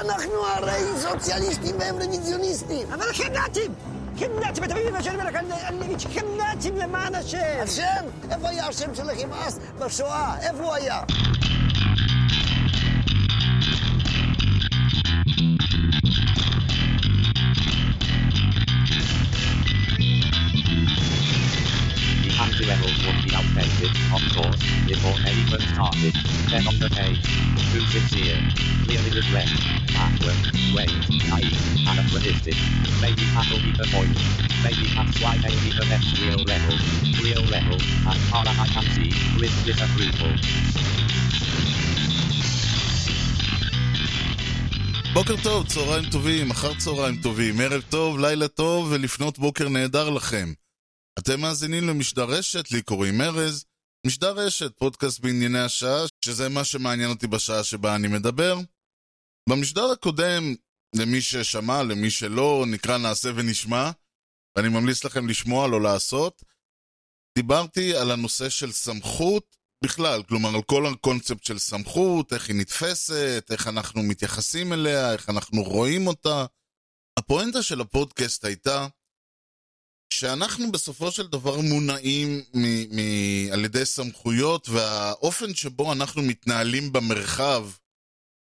אנחנו הרי סוציאליסטים והם רוויזיוניסטים. אבל כנאצים! כנאצים, אתה מבין מה שאני אומר לך? אני אגיד שכנאצים למען השם! השם? איפה היה השם שלכם אז בשואה? איפה הוא היה? Would be outdated, of course, before they even started. Then on the page, too sincere, clearly regret, backward, wait, naive, anachronistic. Maybe that'll be the point. Maybe that's why they need the next real rebel. Real rebel, as far as I can see, with disapproval. בוקר טוב, צהריים טובים, אחר צהריים טובים, ערב טוב, לילה טוב ולפנות בוקר נהדר לכם. אתם מאזינים למשדר רשת, לי קוראים ארז. משדר רשת, פודקאסט בענייני השעה, שזה מה שמעניין אותי בשעה שבה אני מדבר. במשדר הקודם, למי ששמע, למי שלא, נקרא נעשה ונשמע, ואני ממליץ לכם לשמוע, לא לעשות. דיברתי על הנושא של סמכות בכלל, כלומר על כל הקונספט של סמכות, איך היא נתפסת, איך אנחנו מתייחסים אליה, איך אנחנו רואים אותה. הפואנטה של הפודקאסט הייתה שאנחנו בסופו של דבר מונעים מ- מ- על ידי סמכויות והאופן שבו אנחנו מתנהלים במרחב,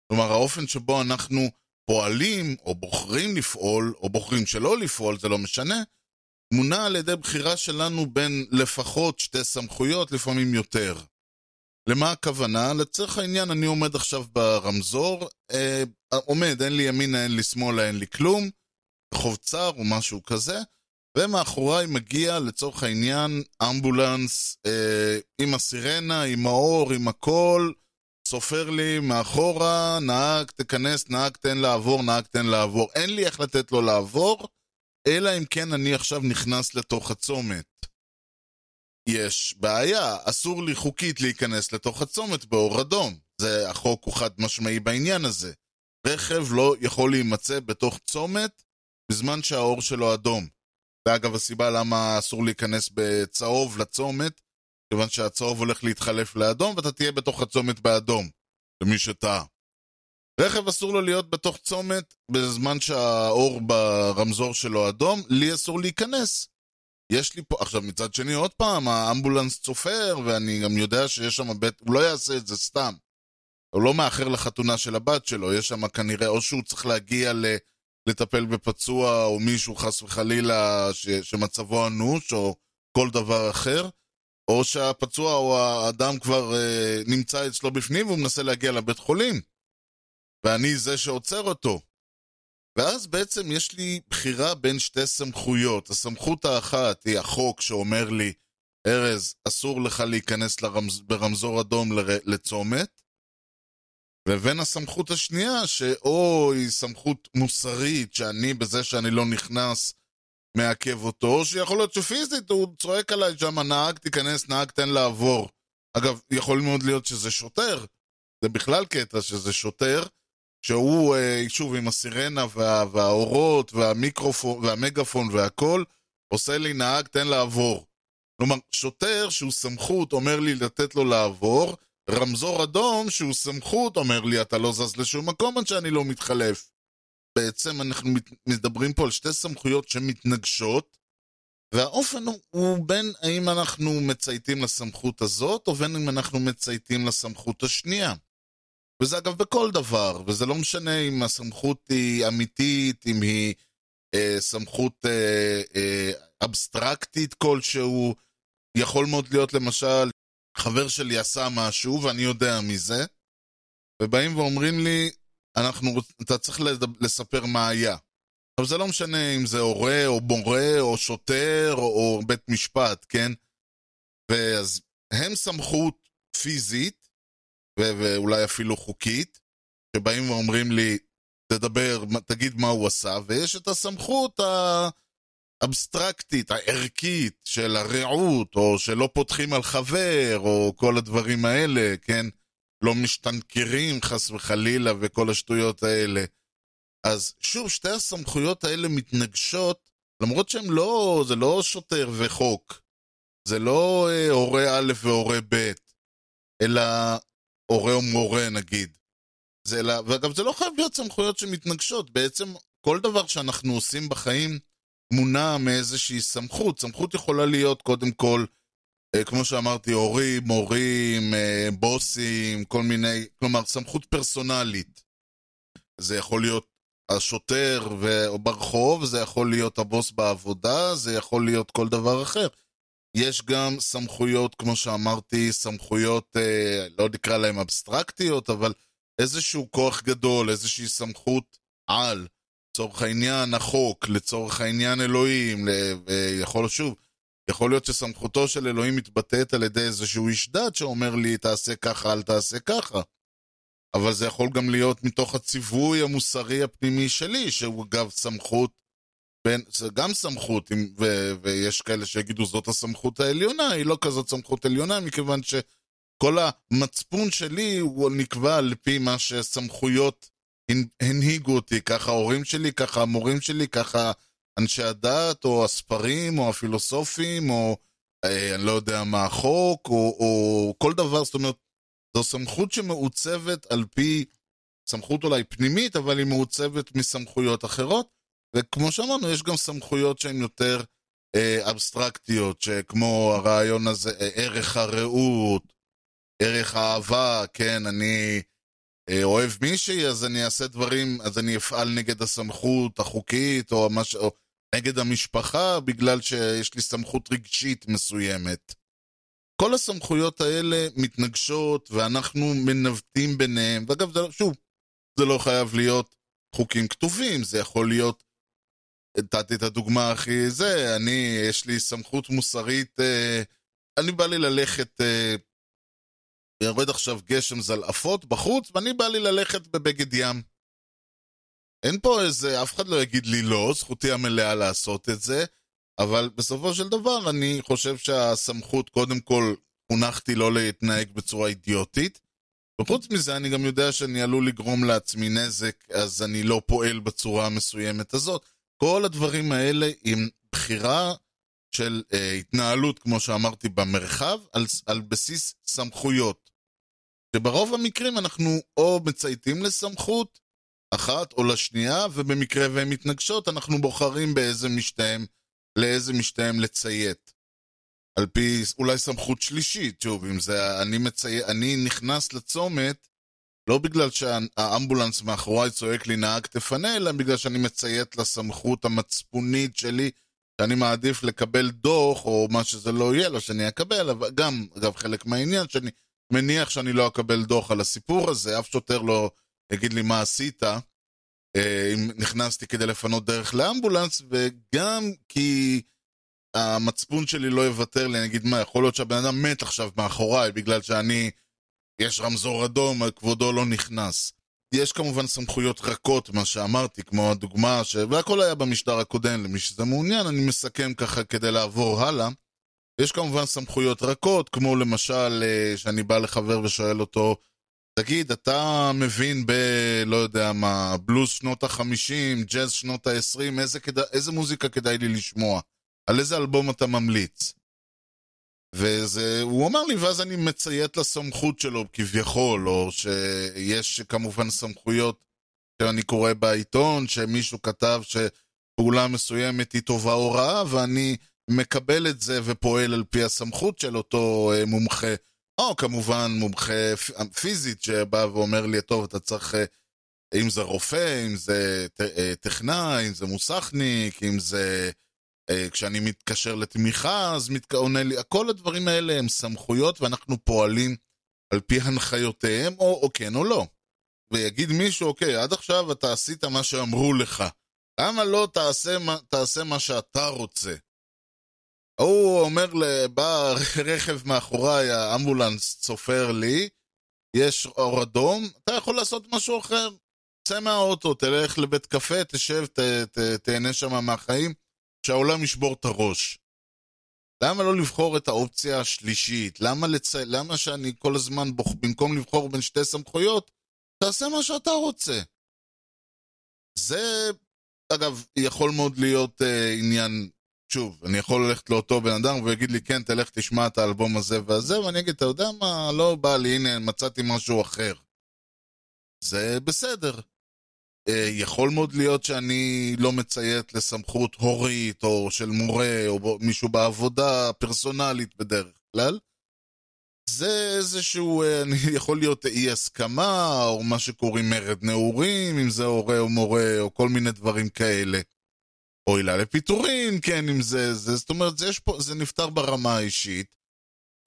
כלומר האופן שבו אנחנו פועלים או בוחרים לפעול או בוחרים שלא לפעול, זה לא משנה, מונע על ידי בחירה שלנו בין לפחות שתי סמכויות, לפעמים יותר. למה הכוונה? לצורך העניין אני עומד עכשיו ברמזור, אה, עומד, אין לי ימינה, אין לי שמאלה, אין לי כלום, רחוב צר או משהו כזה, ומאחוריי מגיע לצורך העניין אמבולנס אה, עם הסירנה, עם האור, עם הכל, סופר לי מאחורה, נהג תיכנס, נהג תן לעבור, נהג תן לעבור. אין לי איך לתת לו לעבור, אלא אם כן אני עכשיו נכנס לתוך הצומת. יש בעיה, אסור לי חוקית להיכנס לתוך הצומת באור אדום. זה, החוק הוא חד משמעי בעניין הזה. רכב לא יכול להימצא בתוך צומת בזמן שהאור שלו אדום. ואגב, הסיבה למה אסור להיכנס בצהוב לצומת, כיוון שהצהוב הולך להתחלף לאדום, ואתה תהיה בתוך הצומת באדום, למי שטעה. רכב אסור לו להיות בתוך צומת בזמן שהאור ברמזור שלו אדום, לי אסור להיכנס. יש לי פה, עכשיו מצד שני עוד פעם, האמבולנס צופר, ואני גם יודע שיש שם בית, הוא לא יעשה את זה סתם. הוא לא מאחר לחתונה של הבת שלו, יש שם כנראה, או שהוא צריך להגיע ל... לטפל בפצוע או מישהו חס וחלילה ש, שמצבו אנוש או כל דבר אחר, או שהפצוע או האדם כבר אה, נמצא אצלו בפנים והוא מנסה להגיע לבית חולים, ואני זה שעוצר אותו. ואז בעצם יש לי בחירה בין שתי סמכויות. הסמכות האחת היא החוק שאומר לי, ארז, אסור לך להיכנס לרמז... ברמזור אדום ל... לצומת, לבין הסמכות השנייה, שאו היא סמכות מוסרית, שאני בזה שאני לא נכנס מעכב אותו, או שיכול להיות שפיזית הוא צועק עליי שם, נהג תיכנס, נהג תן לעבור. אגב, יכול מאוד להיות שזה שוטר, זה בכלל קטע שזה שוטר, שהוא, אה, שוב, עם הסירנה וה, והאורות והמיקרופון והמגפון והכל, עושה לי נהג תן לעבור. כלומר, שוטר שהוא סמכות אומר לי לתת לו לעבור, רמזור אדום שהוא סמכות אומר לי אתה לא זז לשום מקום עד שאני לא מתחלף. בעצם אנחנו מדברים פה על שתי סמכויות שמתנגשות, והאופן הוא, הוא בין האם אנחנו מצייתים לסמכות הזאת, או בין אם אנחנו מצייתים לסמכות השנייה. וזה אגב בכל דבר, וזה לא משנה אם הסמכות היא אמיתית, אם היא אה, סמכות אה, אה, אבסטרקטית כלשהו, יכול מאוד להיות למשל חבר שלי עשה משהו ואני יודע מזה, ובאים ואומרים לי, אנחנו, אתה צריך לספר מה היה. אבל זה לא משנה אם זה הורה או מורה או שוטר או, בית משפט, כן? ואז הם סמכות פיזית, ו- ואולי אפילו חוקית, שבאים ואומרים לי, תדבר, תגיד מה הוא עשה, ויש את הסמכות ה... האבסטרקטית, הערכית, של הרעות, או שלא פותחים על חבר, או כל הדברים האלה, כן? לא משתנקרים חס וחלילה וכל השטויות האלה. אז שוב, שתי הסמכויות האלה מתנגשות, למרות שהן לא, זה לא שוטר וחוק. זה לא אה, הורה א' והורה ב', אלא הורה או מורה נגיד. זה, לה- ואגב, זה לא חייב להיות סמכויות שמתנגשות. בעצם, כל דבר שאנחנו עושים בחיים מונע מאיזושהי סמכות. סמכות יכולה להיות, קודם כל, אה, כמו שאמרתי, הורים, מורים, אה, בוסים, כל מיני, כלומר, סמכות פרסונלית. זה יכול להיות השוטר ו- ברחוב, זה יכול להיות הבוס בעבודה, זה יכול להיות כל דבר אחר. יש גם סמכויות, כמו שאמרתי, סמכויות, אה, לא נקרא להן אבסטרקטיות, אבל איזשהו כוח גדול, איזושהי סמכות על. לצורך העניין החוק, לצורך העניין אלוהים, יכול שוב, יכול להיות שסמכותו של אלוהים מתבטאת על ידי איזשהו איש דת שאומר לי תעשה ככה, אל תעשה ככה. אבל זה יכול גם להיות מתוך הציווי המוסרי הפנימי שלי, שהוא אגב סמכות, בין, זה גם סמכות, אם- ו, ויש כאלה שיגידו זאת הסמכות העליונה, היא לא כזאת סמכות עליונה, מכיוון שכל המצפון שלי הוא נקבע על פי מה שסמכויות הנהיגו אותי, ככה ההורים שלי, ככה המורים שלי, ככה אנשי הדת, או הספרים, או הפילוסופים, או אה, אני לא יודע מה החוק, או, או כל דבר, זאת אומרת, זו סמכות שמעוצבת על פי, סמכות אולי פנימית, אבל היא מעוצבת מסמכויות אחרות, וכמו שאמרנו, יש גם סמכויות שהן יותר אה, אבסטרקטיות, שכמו הרעיון הזה, אה, ערך הרעות, ערך האהבה, כן, אני אוהב מישהי, אז אני אעשה דברים, אז אני אפעל נגד הסמכות החוקית, או, מש, או נגד המשפחה, בגלל שיש לי סמכות רגשית מסוימת. כל הסמכויות האלה מתנגשות, ואנחנו מנווטים ביניהם. ואגב, זה, שוב, זה לא חייב להיות חוקים כתובים, זה יכול להיות... נתתי את הדוגמה הכי זה, אני, יש לי סמכות מוסרית, אה, אני בא לי ללכת, אה, יורד עכשיו גשם זלעפות בחוץ, ואני בא לי ללכת בבגד ים. אין פה איזה, אף אחד לא יגיד לי לא, זכותי המלאה לעשות את זה, אבל בסופו של דבר אני חושב שהסמכות, קודם כל, חונכתי לא להתנהג בצורה אידיוטית, וחוץ מזה אני גם יודע שאני עלול לגרום לעצמי נזק, אז אני לא פועל בצורה המסוימת הזאת. כל הדברים האלה עם בחירה של אה, התנהלות, כמו שאמרתי, במרחב, על, על בסיס סמכויות. שברוב המקרים אנחנו או מצייתים לסמכות אחת או לשנייה, ובמקרה והן מתנגשות, אנחנו בוחרים באיזה משתיהם, לאיזה משתיהם לציית. על פי אולי סמכות שלישית, שוב, אם זה אני מצי... אני נכנס לצומת, לא בגלל שהאמבולנס מאחוריי צועק לי נהג תפנה, אלא בגלל שאני מציית לסמכות המצפונית שלי, שאני מעדיף לקבל דוח, או מה שזה לא יהיה לו, שאני אקבל, אבל גם, אגב, חלק מהעניין, שאני מניח שאני לא אקבל דוח על הסיפור הזה, אף שוטר לא יגיד לי מה עשית, אה, אם נכנסתי כדי לפנות דרך לאמבולנס, וגם כי המצפון שלי לא יוותר לי, אני אגיד מה, יכול להיות שהבן אדם מת עכשיו מאחוריי, בגלל שאני, יש רמזור אדום, כבודו לא נכנס. יש כמובן סמכויות רכות, מה שאמרתי, כמו הדוגמה, ש... והכל היה במשטר הקודם, למי שזה מעוניין, אני מסכם ככה כדי לעבור הלאה. יש כמובן סמכויות רכות, כמו למשל, אה, שאני בא לחבר ושואל אותו, תגיד, אתה מבין ב... לא יודע מה, בלוז שנות החמישים, ג'אז שנות העשרים, איזה, כדא... איזה מוזיקה כדאי לי לשמוע? על איזה אלבום אתה ממליץ? והוא אמר לי, ואז אני מציית לסמכות שלו כביכול, או שיש כמובן סמכויות שאני קורא בעיתון, שמישהו כתב שפעולה מסוימת היא טובה או רעה, ואני מקבל את זה ופועל על פי הסמכות של אותו אה, מומחה, או כמובן מומחה פיזית שבא ואומר לי, טוב, אתה צריך, אה, אם זה רופא, אם זה אה, טכנאי, אם זה מוסכניק, אם זה... כשאני מתקשר לתמיכה, אז מת... עונה לי, כל הדברים האלה הם סמכויות ואנחנו פועלים על פי הנחיותיהם, או, או כן או לא. ויגיד מישהו, אוקיי, עד עכשיו אתה עשית מה שאמרו לך. למה לא תעשה, תעשה מה שאתה רוצה? הוא אומר, בא רכב מאחוריי, האמבולנס צופר לי, יש אור אדום, אתה יכול לעשות משהו אחר. צא מהאוטו, תלך לבית קפה, תשב, ת, ת, תהנה שם מהחיים. שהעולם ישבור את הראש. למה לא לבחור את האופציה השלישית? למה, לצ... למה שאני כל הזמן, בוח... במקום לבחור בין שתי סמכויות, תעשה מה שאתה רוצה? זה, אגב, יכול מאוד להיות אה, עניין, שוב, אני יכול ללכת לאותו בן אדם והוא יגיד לי, כן, תלך תשמע את האלבום הזה והזה, ואני אגיד, אתה יודע מה, לא בא לי, הנה, מצאתי משהו אחר. זה בסדר. אה, יכול מאוד להיות שאני לא מציית לסמכות הורית, או של מורה, או מישהו בעבודה פרסונלית בדרך כלל. זה איזשהו, אה, אני יכול להיות אי הסכמה, או מה שקוראים מרד נעורים, אם זה הורה או מורה, או כל מיני דברים כאלה. או עילה לפיטורין, כן, אם זה, זה, זאת אומרת, זה, פה, זה נפתר ברמה האישית.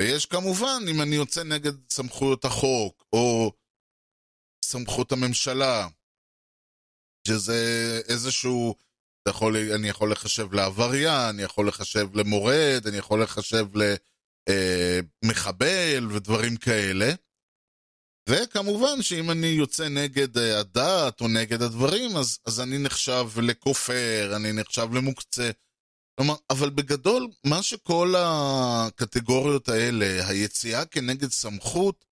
ויש כמובן, אם אני יוצא נגד סמכויות החוק, או סמכות הממשלה, שזה איזשהו, יכול, אני יכול לחשב לעבריין, אני יכול לחשב למורד, אני יכול לחשב למחבל אה, ודברים כאלה. וכמובן שאם אני יוצא נגד אה, הדת או נגד הדברים, אז, אז אני נחשב לכופר, אני נחשב למוקצה. כלומר, אבל בגדול, מה שכל הקטגוריות האלה, היציאה כנגד סמכות,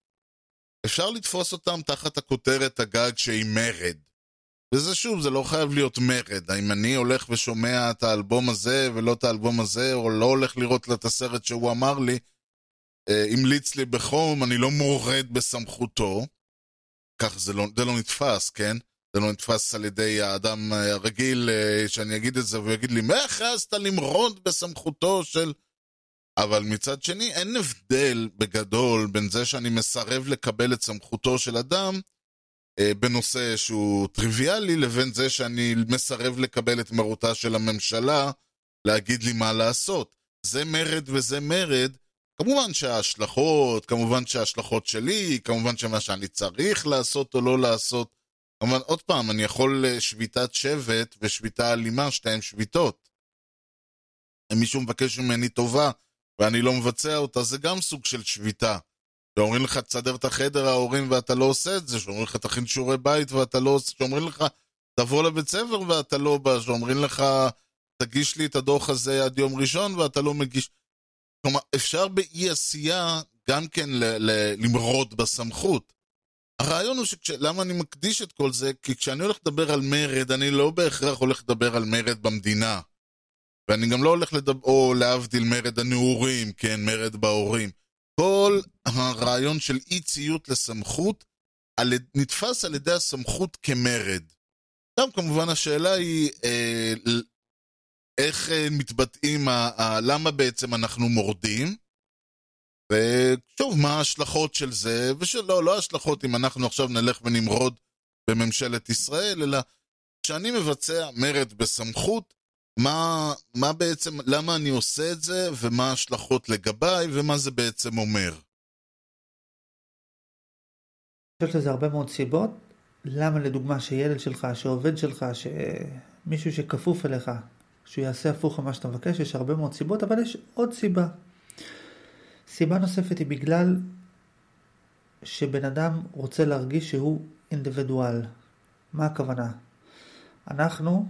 אפשר לתפוס אותם תחת הכותרת הגג שהיא מרד. וזה שוב, זה לא חייב להיות מרד. האם אני הולך ושומע את האלבום הזה ולא את האלבום הזה, או לא הולך לראות את הסרט שהוא אמר לי, המליץ לי בחום, אני לא מורד בסמכותו. כך זה לא, זה לא נתפס, כן? זה לא נתפס על ידי האדם הרגיל, אה, שאני אגיד את זה, והוא יגיד לי, איך העזת למרוד בסמכותו של... אבל מצד שני, אין הבדל בגדול בין זה שאני מסרב לקבל את סמכותו של אדם אה, בנושא שהוא טריוויאלי, לבין זה שאני מסרב לקבל את מרותה של הממשלה להגיד לי מה לעשות. זה מרד וזה מרד, כמובן שההשלכות, כמובן שההשלכות שלי, כמובן שמה שאני צריך לעשות או לא לעשות. כמובן, עוד פעם, אני יכול אה, שביתת שבט ושביתה אלימה, שתיהן שביתות. אם מישהו מבקש ממני טובה ואני לא מבצע אותה, זה גם סוג של שביתה. שאומרים לך, תסדר את החדר ההורים ואתה לא עושה את זה, שאומרים לך, תכין שיעורי בית ואתה לא עושה, שאומרים לך, תבוא לבית ספר ואתה לא בא, שאומרים לך, תגיש לי את הדוח הזה עד יום ראשון ואתה לא מגיש. כלומר, אפשר באי עשייה גם כן ל- ל- למרוד בסמכות. הרעיון הוא שלמה אני מקדיש את כל זה? כי כשאני הולך לדבר על מרד, אני לא בהכרח הולך לדבר על מרד במדינה. ואני גם לא הולך לדבר, או להבדיל מרד הנעורים, כן, מרד בהורים. כל הרעיון של אי ציות לסמכות על, נתפס על ידי הסמכות כמרד. גם כמובן השאלה היא אה, איך אה, מתבטאים, למה בעצם אנחנו מורדים, ושוב, מה ההשלכות של זה, ושלא, לא ההשלכות אם אנחנו עכשיו נלך ונמרוד בממשלת ישראל, אלא כשאני מבצע מרד בסמכות, מה, מה בעצם, למה אני עושה את זה, ומה ההשלכות לגביי, ומה זה בעצם אומר. יש לזה הרבה מאוד סיבות. למה לדוגמה שילד שלך, שעובד שלך, שמישהו שכפוף אליך, שהוא יעשה הפוך ממה שאתה מבקש, יש הרבה מאוד סיבות, אבל יש עוד סיבה. סיבה נוספת היא בגלל שבן אדם רוצה להרגיש שהוא אינדיבידואל. מה הכוונה? אנחנו,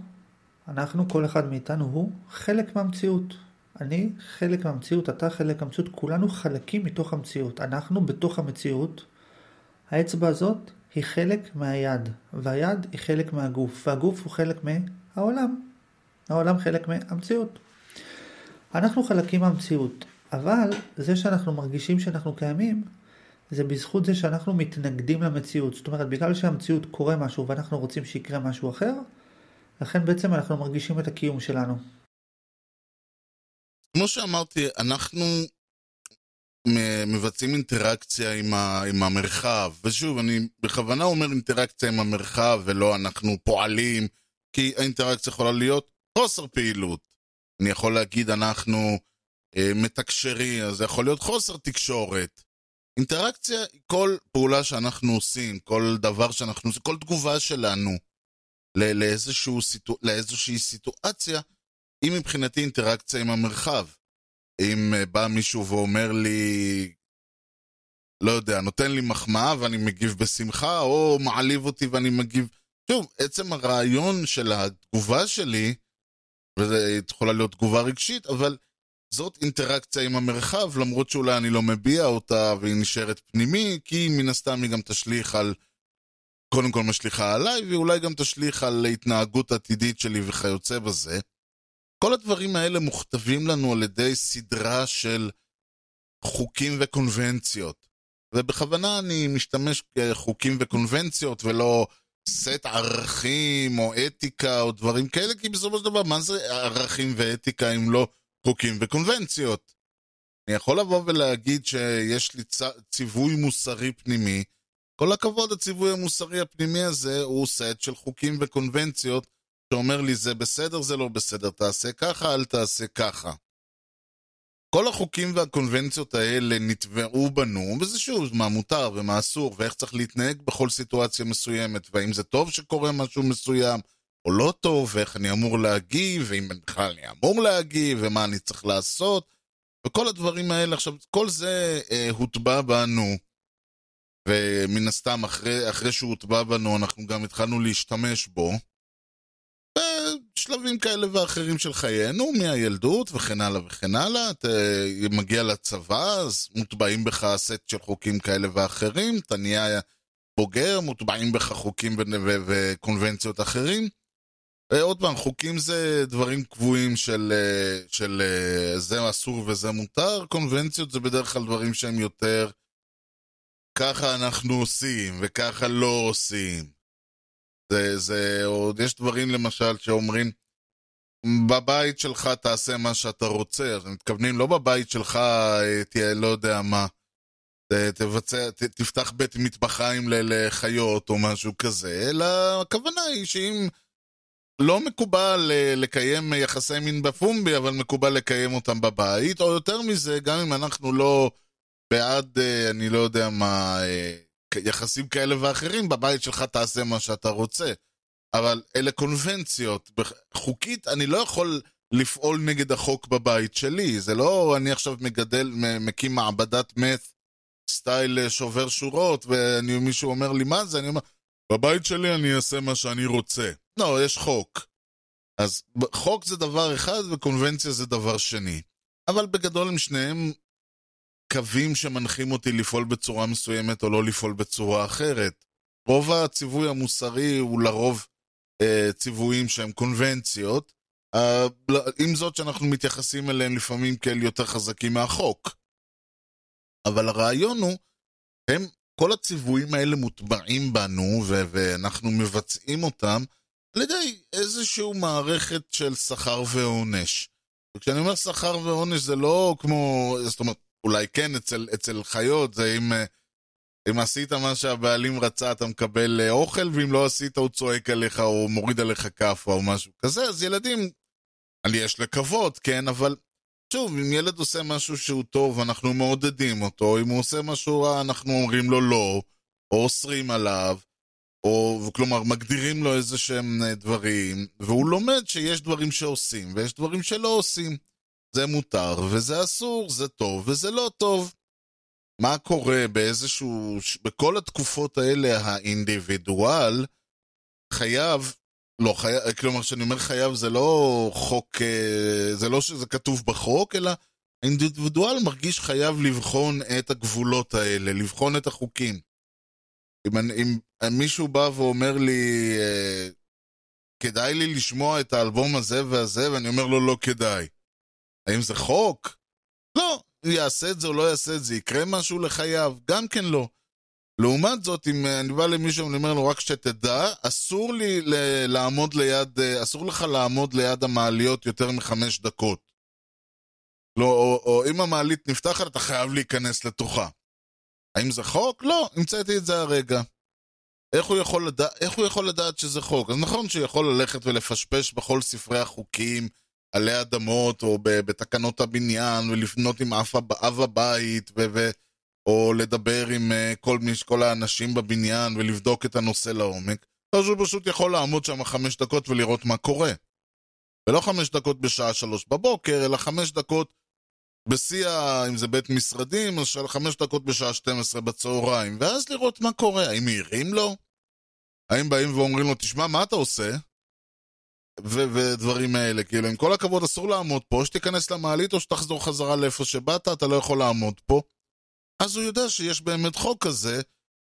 אנחנו, כל אחד מאיתנו הוא חלק מהמציאות. אני חלק מהמציאות, אתה חלק מהמציאות, כולנו חלקים מתוך המציאות. אנחנו בתוך המציאות. האצבע הזאת היא חלק מהיד, והיד היא חלק מהגוף, והגוף הוא חלק מהעולם. העולם חלק מהמציאות. אנחנו חלקים מהמציאות, אבל זה שאנחנו מרגישים שאנחנו קיימים, זה בזכות זה שאנחנו מתנגדים למציאות. זאת אומרת, בגלל שהמציאות קורה משהו ואנחנו רוצים שיקרה משהו אחר, לכן בעצם אנחנו מרגישים את הקיום שלנו. כמו שאמרתי, אנחנו מבצעים אינטראקציה עם, ה, עם המרחב, ושוב, אני בכוונה אומר אינטראקציה עם המרחב ולא אנחנו פועלים, כי האינטראקציה יכולה להיות חוסר פעילות. אני יכול להגיד אנחנו אה, מתקשרים, אז זה יכול להיות חוסר תקשורת. אינטראקציה היא כל פעולה שאנחנו עושים, כל דבר שאנחנו עושים, כל תגובה שלנו לאיזשהו סיטו, לאיזושהי סיטואציה, היא מבחינתי אינטראקציה עם המרחב. אם אה, בא מישהו ואומר לי, לא יודע, נותן לי מחמאה ואני מגיב בשמחה, או מעליב אותי ואני מגיב... שוב, עצם הרעיון של התגובה שלי, וזה יכולה להיות תגובה רגשית, אבל זאת אינטראקציה עם המרחב, למרות שאולי אני לא מביע אותה והיא נשארת פנימי, כי מן הסתם היא גם תשליך על, קודם כל משליכה עליי, ואולי גם תשליך על התנהגות עתידית שלי וכיוצא בזה. כל הדברים האלה מוכתבים לנו על ידי סדרה של חוקים וקונבנציות. ובכוונה אני משתמש בחוקים וקונבנציות ולא סט ערכים או אתיקה או דברים כאלה, כי בסופו של דבר, מה זה ערכים ואתיקה אם לא חוקים וקונבנציות? אני יכול לבוא ולהגיד שיש לי צ... ציווי מוסרי פנימי. כל הכבוד, הציווי המוסרי הפנימי הזה הוא סט של חוקים וקונבנציות שאומר לי זה בסדר, זה לא בסדר, תעשה ככה, אל תעשה ככה. כל החוקים והקונבנציות האלה נתבעו בנו, וזה שוב, מה מותר ומה אסור, ואיך צריך להתנהג בכל סיטואציה מסוימת, והאם זה טוב שקורה משהו מסוים, או לא טוב, ואיך אני אמור להגיב, ואם בכלל אני אמור להגיב, ומה אני צריך לעשות, וכל הדברים האלה. עכשיו, כל זה אה, הוטבע בנו, ומן הסתם, אחרי, אחרי שהוא הוטבע בנו, אנחנו גם התחלנו להשתמש בו. בשלבים כאלה ואחרים של חיינו, מהילדות וכן הלאה וכן הלאה. אתה מגיע לצבא, אז מוטבעים בך סט של חוקים כאלה ואחרים. אתה נהיה בוגר, מוטבעים בך חוקים וקונבנציות אחרים. עוד פעם, חוקים זה דברים קבועים של, של זה אסור וזה מותר, קונבנציות זה בדרך כלל דברים שהם יותר ככה אנחנו עושים וככה לא עושים. זה, זה, עוד יש דברים למשל שאומרים, בבית שלך תעשה מה שאתה רוצה, אז הם מתכוונים לא בבית שלך אה, תהיה לא יודע מה, תבצע, ת, תפתח בית מטבחיים לחיות או משהו כזה, אלא הכוונה היא שאם לא מקובל אה, לקיים יחסי מין בפומבי, אבל מקובל לקיים אותם בבית, או יותר מזה, גם אם אנחנו לא בעד, אה, אני לא יודע מה, יחסים כאלה ואחרים, בבית שלך תעשה מה שאתה רוצה. אבל אלה קונבנציות. חוקית, אני לא יכול לפעול נגד החוק בבית שלי. זה לא אני עכשיו מגדל, מקים מעבדת מת סטייל אה, שובר שורות, ומישהו אומר לי מה זה, אני אומר, בבית שלי אני אעשה מה שאני רוצה. לא, יש חוק. אז חוק זה דבר אחד וקונבנציה זה דבר שני. אבל בגדול הם שניהם קווים שמנחים אותי לפעול בצורה מסוימת או לא לפעול בצורה אחרת. רוב הציווי המוסרי הוא לרוב אה, ציוויים שהם קונבנציות, אה, עם זאת שאנחנו מתייחסים אליהם לפעמים כאל יותר חזקים מהחוק. אבל הרעיון הוא, הם, כל הציוויים האלה מוטבעים בנו ו- ואנחנו מבצעים אותם על ידי איזושהי מערכת של שכר ועונש. וכשאני אומר שכר ועונש זה לא כמו, זאת אומרת, אולי כן אצל, אצל חיות, זה אם, אם עשית מה שהבעלים רצה אתה מקבל אה, אוכל, ואם לא עשית הוא צועק עליך או מוריד עליך כאפה או משהו כזה, אז ילדים, יש לקוות, כן, אבל שוב, אם ילד עושה משהו שהוא טוב, אנחנו מעודדים אותו, אם הוא עושה משהו רע, אנחנו אומרים לו לא, או אוסרים עליו, או כלומר מגדירים לו איזה שהם אה, דברים, והוא לומד שיש דברים שעושים ויש דברים שלא עושים. זה מותר וזה אסור, זה טוב וזה לא טוב. מה קורה באיזשהו... בכל התקופות האלה האינדיבידואל חייב, לא חייב, כלומר כשאני אומר חייב זה לא חוק, אה, זה לא שזה כתוב בחוק, אלא האינדיבידואל מרגיש חייב לבחון את הגבולות האלה, לבחון את החוקים. אם, אם מישהו בא ואומר לי, אה, כדאי לי לשמוע את האלבום הזה והזה, ואני אומר לו לא כדאי. האם זה חוק? לא. הוא יעשה את זה או לא יעשה את זה, יקרה משהו לחייו? גם כן לא. לעומת זאת, אם אני בא למישהו ואני אומר לו רק שתדע, אסור לי לעמוד ליד, אסור לך לעמוד ליד המעליות יותר מחמש דקות. לא, או, או אם המעלית נפתחת, אתה חייב להיכנס לתוכה. האם זה חוק? לא, המצאתי את זה הרגע. איך הוא, יכול לדע... איך הוא יכול לדעת שזה חוק? אז נכון שהוא יכול ללכת ולפשפש בכל ספרי החוקים, עלי אדמות או בתקנות הבניין ולפנות עם אב הבית ו- ו- או לדבר עם uh, כל, מש, כל האנשים בבניין ולבדוק את הנושא לעומק אז הוא פשוט יכול לעמוד שם חמש דקות ולראות מה קורה. ולא חמש דקות בשעה שלוש בבוקר, אלא חמש דקות בשיא. אם זה בית משרדים, אז חמש דקות בשעה 12 בצהריים, ואז לראות מה קורה. האם מעירים לו? האם באים ואומרים לו, תשמע, מה אתה עושה? ו- ודברים האלה, כאילו, עם כל הכבוד אסור לעמוד פה, שתיכנס למעלית או שתחזור חזרה לאיפה שבאת, אתה לא יכול לעמוד פה. אז הוא יודע שיש באמת חוק כזה,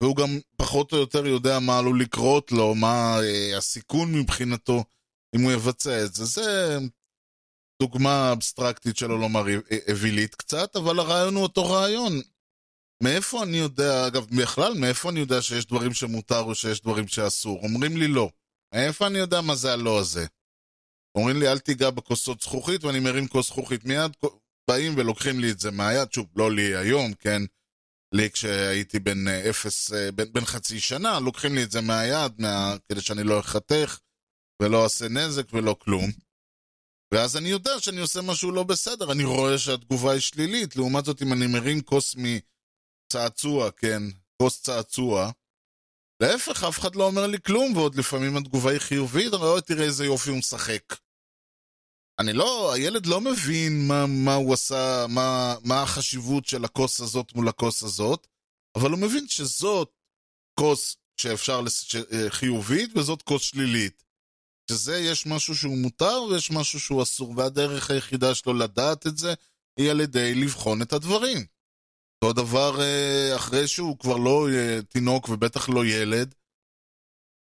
והוא גם פחות או יותר יודע מה עלול לקרות לו, מה אה, הסיכון מבחינתו, אם הוא יבצע את זה. זה דוגמה אבסטרקטית שלא לומר אווילית קצת, אבל הרעיון הוא אותו רעיון. מאיפה אני יודע, אגב, בכלל, מאיפה אני יודע שיש דברים שמותר או שיש דברים שאסור? אומרים לי לא. מאיפה אני יודע מה זה הלא הזה? אומרים לי, אל תיגע בכוסות זכוכית, ואני מרים כוס זכוכית מיד, באים ולוקחים לי את זה מהיד, שוב, לא לי היום, כן? לי כשהייתי בן אה, אפס, אה, בן, בן חצי שנה, לוקחים לי את זה מהיד, מה, כדי שאני לא אחתך, ולא אעשה נזק ולא כלום. ואז אני יודע שאני עושה משהו לא בסדר, אני רואה שהתגובה היא שלילית. לעומת זאת, אם אני מרים כוס מצעצוע, כן, כוס צעצוע, להפך, אף אחד לא אומר לי כלום, ועוד לפעמים התגובה היא חיובית, אבל לא תראה איזה יופי הוא משחק. אני לא, הילד לא מבין מה, מה הוא עשה, מה, מה החשיבות של הכוס הזאת מול הכוס הזאת, אבל הוא מבין שזאת כוס שאפשר. ש... אה, חיובית וזאת כוס שלילית. שזה יש משהו שהוא מותר ויש משהו שהוא אסור, והדרך היחידה שלו לדעת את זה היא על ידי לבחון את הדברים. אותו דבר אה, אחרי שהוא כבר לא אה, תינוק ובטח לא ילד,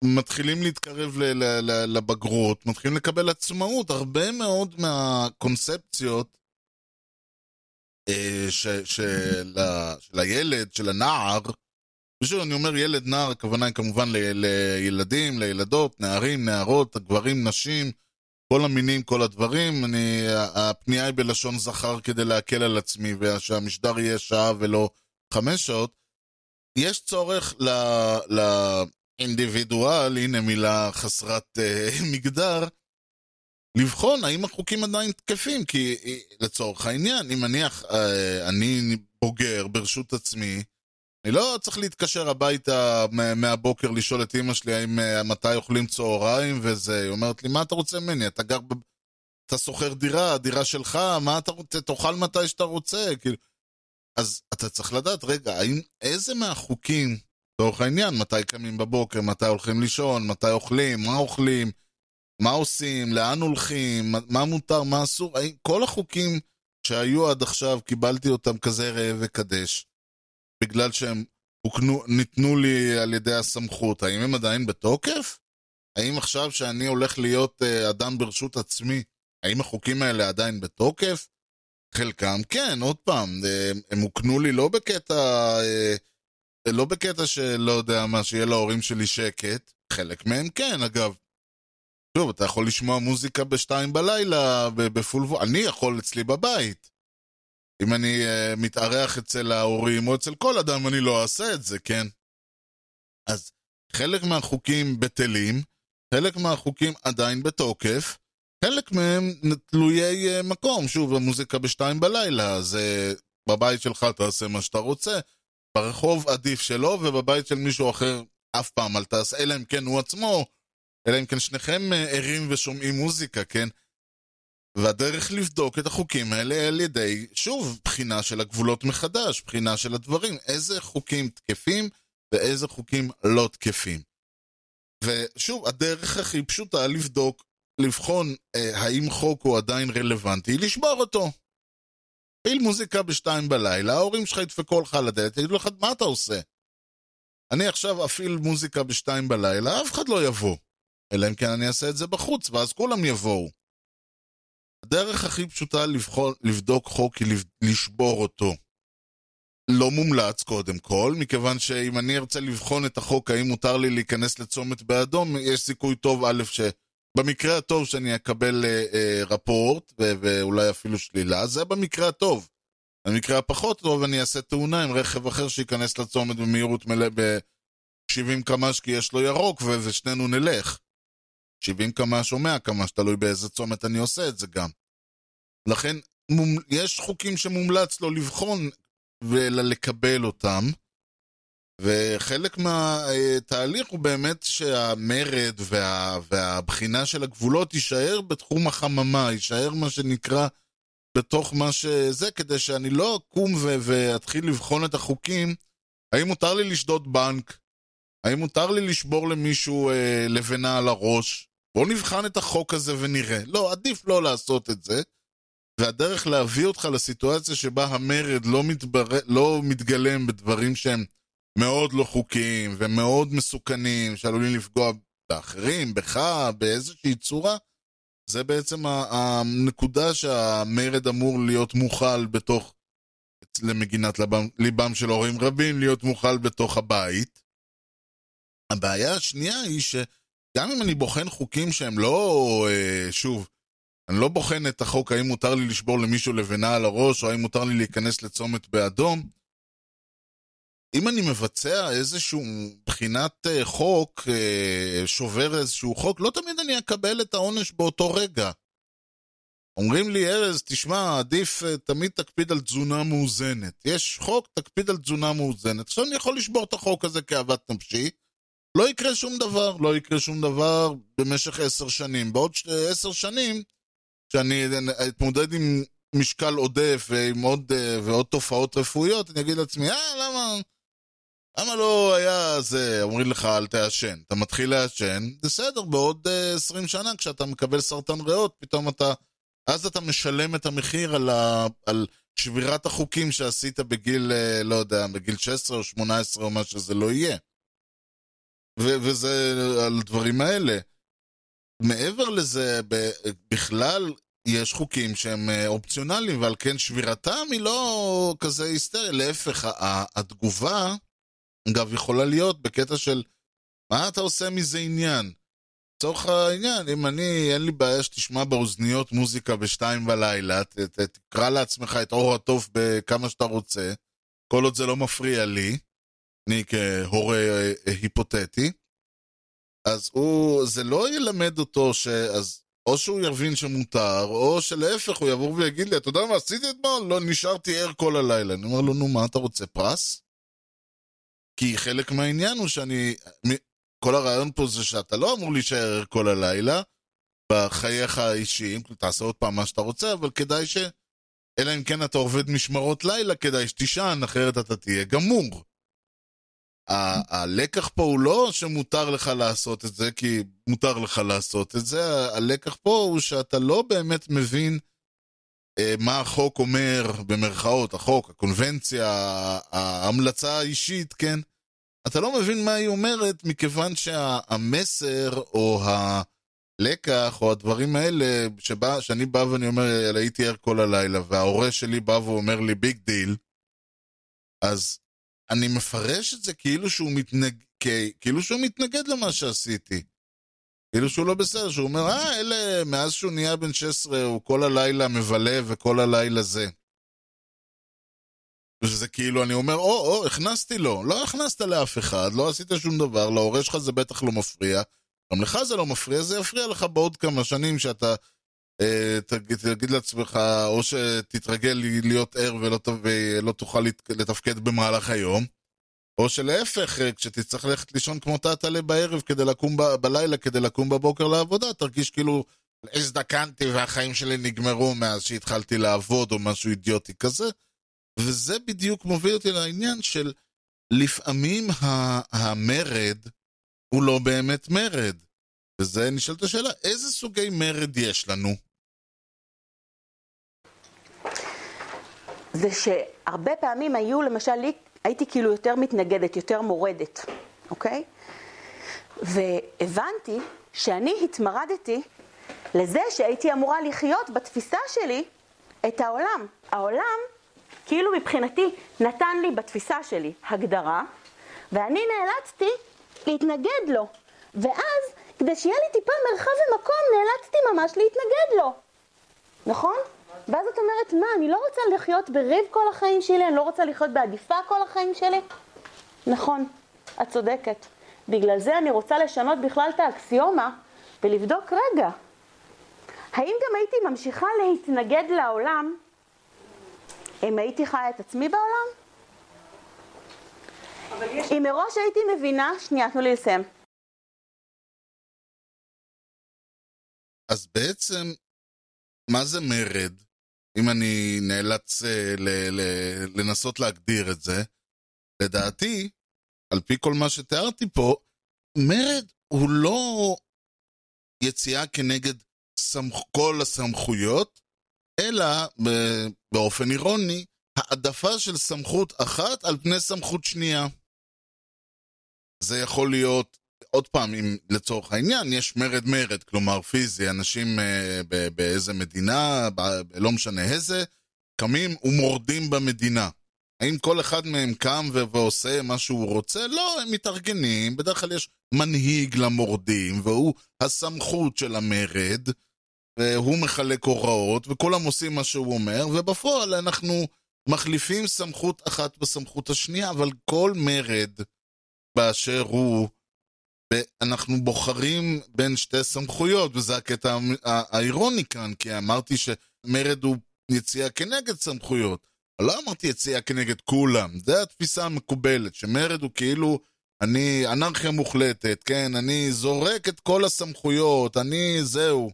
מתחילים להתקרב לבגרות, מתחילים לקבל עצמאות. הרבה מאוד מהקונספציות אה, של, של, של הילד, של הנער, ושוב, אני אומר ילד, נער, הכוונה היא כמובן לילדים, לילדות, נערים, נערות, גברים, נשים, כל המינים, כל הדברים. אני, הפנייה היא בלשון זכר כדי להקל על עצמי, ושהמשדר יהיה שעה ולא חמש שעות. יש צורך ל... ל אינדיבידואל, הנה מילה חסרת uh, מגדר, לבחון האם החוקים עדיין תקפים, כי אה, לצורך העניין, אם נניח uh, אני בוגר ברשות עצמי, אני לא צריך להתקשר הביתה מהבוקר לשאול את אמא שלי האם uh, מתי אוכלים צהריים וזה, היא אומרת לי, מה אתה רוצה ממני? אתה גר, ב... אתה שוכר דירה, דירה שלך, מה אתה רוצה? תאכל מתי שאתה רוצה, כאילו... אז אתה צריך לדעת, רגע, האם, איזה מהחוקים לצורך העניין, מתי קמים בבוקר, מתי הולכים לישון, מתי אוכלים, מה אוכלים, מה עושים, לאן הולכים, מה מותר, מה אסור. כל החוקים שהיו עד עכשיו, קיבלתי אותם כזה ראה וקדש, בגלל שהם הוקנו, ניתנו לי על ידי הסמכות. האם הם עדיין בתוקף? האם עכשיו שאני הולך להיות uh, אדם ברשות עצמי, האם החוקים האלה עדיין בתוקף? חלקם כן, עוד פעם, הם, הם הוקנו לי לא בקטע... Uh, לא בקטע של לא יודע מה, שיהיה להורים שלי שקט, חלק מהם כן, אגב. שוב, אתה יכול לשמוע מוזיקה בשתיים בלילה, בפול וו... אני יכול אצלי בבית. אם אני uh, מתארח אצל ההורים או אצל כל אדם, אני לא אעשה את זה, כן? אז חלק מהחוקים בטלים, חלק מהחוקים עדיין בתוקף, חלק מהם תלויי uh, מקום. שוב, המוזיקה בשתיים בלילה, זה בבית שלך תעשה מה שאתה רוצה, ברחוב עדיף שלא, ובבית של מישהו אחר אף פעם אל תעשה, אלא אם כן הוא עצמו, אלא אם כן שניכם אה, ערים ושומעים מוזיקה, כן? והדרך לבדוק את החוקים האלה על ידי, שוב, בחינה של הגבולות מחדש, בחינה של הדברים, איזה חוקים תקפים ואיזה חוקים לא תקפים. ושוב, הדרך הכי פשוטה לבדוק, לבחון אה, האם חוק הוא עדיין רלוונטי, לשבור אותו. תפעיל מוזיקה בשתיים בלילה, ההורים שלך ידפקו לך על הדלת, יגידו לך, מה אתה עושה? אני עכשיו אפעיל מוזיקה בשתיים בלילה, אף אחד לא יבוא. אלא אם כן אני אעשה את זה בחוץ, ואז כולם יבואו. הדרך הכי פשוטה לבחור, לבדוק חוק היא לשבור אותו. לא מומלץ קודם כל, מכיוון שאם אני ארצה לבחון את החוק האם מותר לי להיכנס לצומת באדום, יש סיכוי טוב א' ש... במקרה הטוב שאני אקבל אה, אה, רפורט, ו- ואולי אפילו שלילה, זה במקרה הטוב. במקרה הפחות טוב אני אעשה תאונה עם רכב אחר שייכנס לצומת במהירות מלא ב-70 קמ"ש כי יש לו ירוק ו- ושנינו נלך. 70 קמ"ש או 100 קמ"ש, תלוי באיזה צומת אני עושה את זה גם. לכן, מומ... יש חוקים שמומלץ לו לבחון ולקבל אותם, וחלק מהתהליך הוא באמת שהמרד וה, והבחינה של הגבולות יישאר בתחום החממה, יישאר מה שנקרא בתוך מה שזה, כדי שאני לא אקום ו- ואתחיל לבחון את החוקים. האם מותר לי לשדוד בנק? האם מותר לי לשבור למישהו אה, לבנה על הראש? בואו נבחן את החוק הזה ונראה. לא, עדיף לא לעשות את זה. והדרך להביא אותך לסיטואציה שבה המרד לא, מתבר... לא מתגלם בדברים שהם מאוד לא חוקיים ומאוד מסוכנים, שעלולים לפגוע באחרים, בך, באיזושהי צורה, זה בעצם הנקודה שהמרד אמור להיות מוכל בתוך למגינת ליבם, ליבם של הורים רבים להיות מוכל בתוך הבית. הבעיה השנייה היא שגם אם אני בוחן חוקים שהם לא, אה, שוב, אני לא בוחן את החוק האם מותר לי לשבור למישהו לבנה על הראש, או האם מותר לי להיכנס לצומת באדום. אם אני מבצע איזשהו בחינת אה, חוק, אה, שובר איזשהו חוק, לא תמיד אני אקבל את העונש באותו רגע. אומרים לי, ארז, תשמע, עדיף, תמיד תקפיד על תזונה מאוזנת. יש חוק, תקפיד על תזונה מאוזנת. עכשיו אני יכול לשבור את החוק הזה כאוות נפשי, לא יקרה שום דבר, לא יקרה שום דבר במשך עשר שנים. בעוד עשר שנים, כשאני אתמודד עם משקל עודף ועם עוד, אה, ועוד תופעות רפואיות, אני אגיד לעצמי, אה, למה... למה לא היה זה, אומרים לך אל תעשן. אתה מתחיל לעשן, בסדר, בעוד uh, 20 שנה כשאתה מקבל סרטן ריאות, פתאום אתה... אז אתה משלם את המחיר על, ה, על שבירת החוקים שעשית בגיל, uh, לא יודע, בגיל 16 או 18 או מה שזה לא יהיה. ו- וזה על דברים האלה. מעבר לזה, בכלל, יש חוקים שהם אה, אופציונליים, ועל כן שבירתם היא לא כזה היסטריה. להפך, התגובה... אגב, יכולה להיות בקטע של מה אתה עושה מזה עניין? לצורך העניין, אם אני, אין לי בעיה שתשמע באוזניות מוזיקה בשתיים בלילה, ת, ת, תקרא לעצמך את אור התוף בכמה שאתה רוצה, כל עוד זה לא מפריע לי, אני כהורה אה, היפותטי, אז הוא, זה לא ילמד אותו ש... אז או שהוא יבין שמותר, או שלהפך, הוא יבוא ויגיד לי, אתה יודע מה עשיתי אתמול? לא, נשארתי ער כל הלילה. אני אומר לו, נו, מה אתה רוצה, פרס? כי חלק מהעניין הוא שאני... כל הרעיון פה זה שאתה לא אמור להישאר כל הלילה בחייך האישיים, תעשה עוד פעם מה שאתה רוצה, אבל כדאי ש... אלא אם כן אתה עובד משמרות לילה, כדאי שתישן, אחרת אתה תהיה גמור. הלקח פה הוא לא שמותר לך לעשות את זה, כי מותר לך לעשות את זה, הלקח פה הוא שאתה לא באמת מבין אה, מה החוק אומר, במרכאות, החוק, הקונבנציה, ההמלצה האישית, כן? אתה לא מבין מה היא אומרת, מכיוון שהמסר או הלקח או הדברים האלה, שבא, שאני בא ואני אומר, הייתי ער כל הלילה, וההורה שלי בא ואומר לי big deal, אז אני מפרש את זה כאילו שהוא, מתנג... כאילו שהוא מתנגד למה שעשיתי. כאילו שהוא לא בסדר, שהוא אומר, אה, אלה, מאז שהוא נהיה בן 16, הוא כל הלילה מבלה וכל הלילה זה. וזה כאילו, אני אומר, או, או, הכנסתי לו. לא הכנסת לאף אחד, לא עשית שום דבר, להורה שלך זה בטח לא מפריע. גם לך זה לא מפריע, זה יפריע לך בעוד כמה שנים שאתה תגיד, תגיד לעצמך, או שתתרגל להיות ער ולא, ולא תוכל לת, לתפקד במהלך היום, או שלהפך, אה, כשתצטרך ללכת לישון כמו טאטאלה בערב כדי לקום ב, בלילה, כדי לקום בבוקר לעבודה, תרגיש כאילו הזדקנתי והחיים שלי נגמרו מאז שהתחלתי לעבוד או משהו אידיוטי כזה. וזה בדיוק מוביל אותי לעניין של לפעמים המרד הוא לא באמת מרד. וזה נשאלת השאלה, איזה סוגי מרד יש לנו? זה שהרבה פעמים היו, למשל, לי, הייתי כאילו יותר מתנגדת, יותר מורדת, אוקיי? והבנתי שאני התמרדתי לזה שהייתי אמורה לחיות בתפיסה שלי את העולם. העולם כאילו מבחינתי נתן לי בתפיסה שלי הגדרה, ואני נאלצתי להתנגד לו. ואז, כדי שיהיה לי טיפה מרחב ומקום, נאלצתי ממש להתנגד לו. נכון? ואז את אומרת, מה, אני לא רוצה לחיות בריב כל החיים שלי, אני לא רוצה לחיות בעדיפה כל החיים שלי? נכון, את צודקת. בגלל זה אני רוצה לשנות בכלל את האקסיומה ולבדוק, רגע, האם גם הייתי ממשיכה להתנגד לעולם אם הייתי חיה את עצמי בעולם? יש... אם מראש הייתי מבינה, שנייה, תנו לי לסיים. אז בעצם, מה זה מרד? אם אני נאלץ uh, ל- ל- לנסות להגדיר את זה, לדעתי, על פי כל מה שתיארתי פה, מרד הוא לא יציאה כנגד סמכ... כל הסמכויות, אלא באופן אירוני, העדפה של סמכות אחת על פני סמכות שנייה. זה יכול להיות, עוד פעם, אם לצורך העניין, יש מרד מרד, כלומר פיזי, אנשים אה, באיזה מדינה, ב- לא משנה איזה, קמים ומורדים במדינה. האם כל אחד מהם קם ו- ועושה מה שהוא רוצה? לא, הם מתארגנים, בדרך כלל יש מנהיג למורדים, והוא הסמכות של המרד, והוא מחלק הוראות, וכולם עושים מה שהוא אומר, ובפועל אנחנו מחליפים סמכות אחת בסמכות השנייה, אבל כל מרד באשר הוא, אנחנו בוחרים בין שתי סמכויות, וזה הקטע האירוני כאן, כי אמרתי שמרד הוא יציאה כנגד סמכויות. לא אמרתי יציאה כנגד כולם, זה התפיסה המקובלת, שמרד הוא כאילו, אני אנרכיה מוחלטת, כן, אני זורק את כל הסמכויות, אני זהו.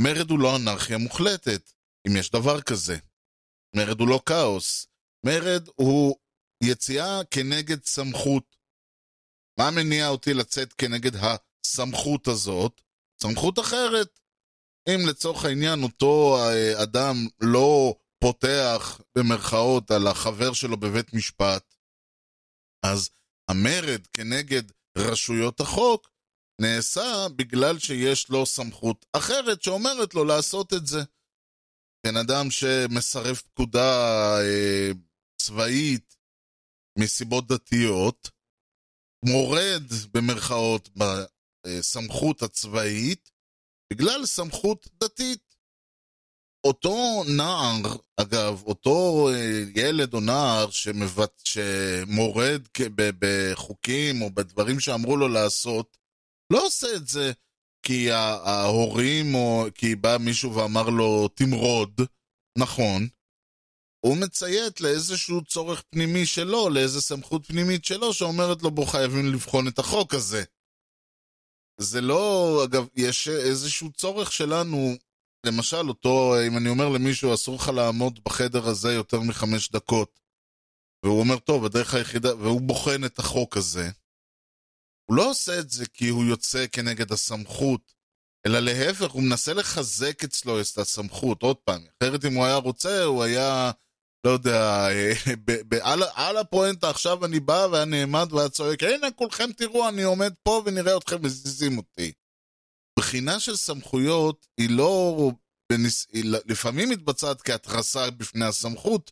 מרד הוא לא אנרכיה מוחלטת, אם יש דבר כזה. מרד הוא לא כאוס. מרד הוא יציאה כנגד סמכות. מה מניע אותי לצאת כנגד הסמכות הזאת? סמכות אחרת. אם לצורך העניין אותו אה, אדם לא פותח במרכאות על החבר שלו בבית משפט, אז המרד כנגד רשויות החוק נעשה בגלל שיש לו סמכות אחרת שאומרת לו לעשות את זה. בן אדם שמסרב פקודה אה, צבאית מסיבות דתיות, מורד במרכאות בסמכות הצבאית בגלל סמכות דתית. אותו נער, אגב, אותו אה, ילד או נער שמבט... שמורד בחוקים או בדברים שאמרו לו לעשות, לא עושה את זה כי ההורים או כי בא מישהו ואמר לו תמרוד, נכון. הוא מציית לאיזשהו צורך פנימי שלו, לאיזו סמכות פנימית שלו, שאומרת לו בוא חייבים לבחון את החוק הזה. זה לא, אגב, יש איזשהו צורך שלנו למשל, אותו, אם אני אומר למישהו, אסור לך לעמוד בחדר הזה יותר מחמש דקות, והוא אומר, טוב, הדרך היחידה, והוא בוחן את החוק הזה, הוא לא עושה את זה כי הוא יוצא כנגד הסמכות, אלא להפך, הוא מנסה לחזק אצלו את הסמכות, עוד פעם, אחרת אם הוא היה רוצה, הוא היה, לא יודע, ב- על, על הפואנטה עכשיו אני בא והיה נעמד והיה צועק, הנה כולכם תראו, אני עומד פה ונראה אתכם מזיזים אותי. בחינה של סמכויות היא לא... בניס... היא לפעמים מתבצעת כהתרסה בפני הסמכות,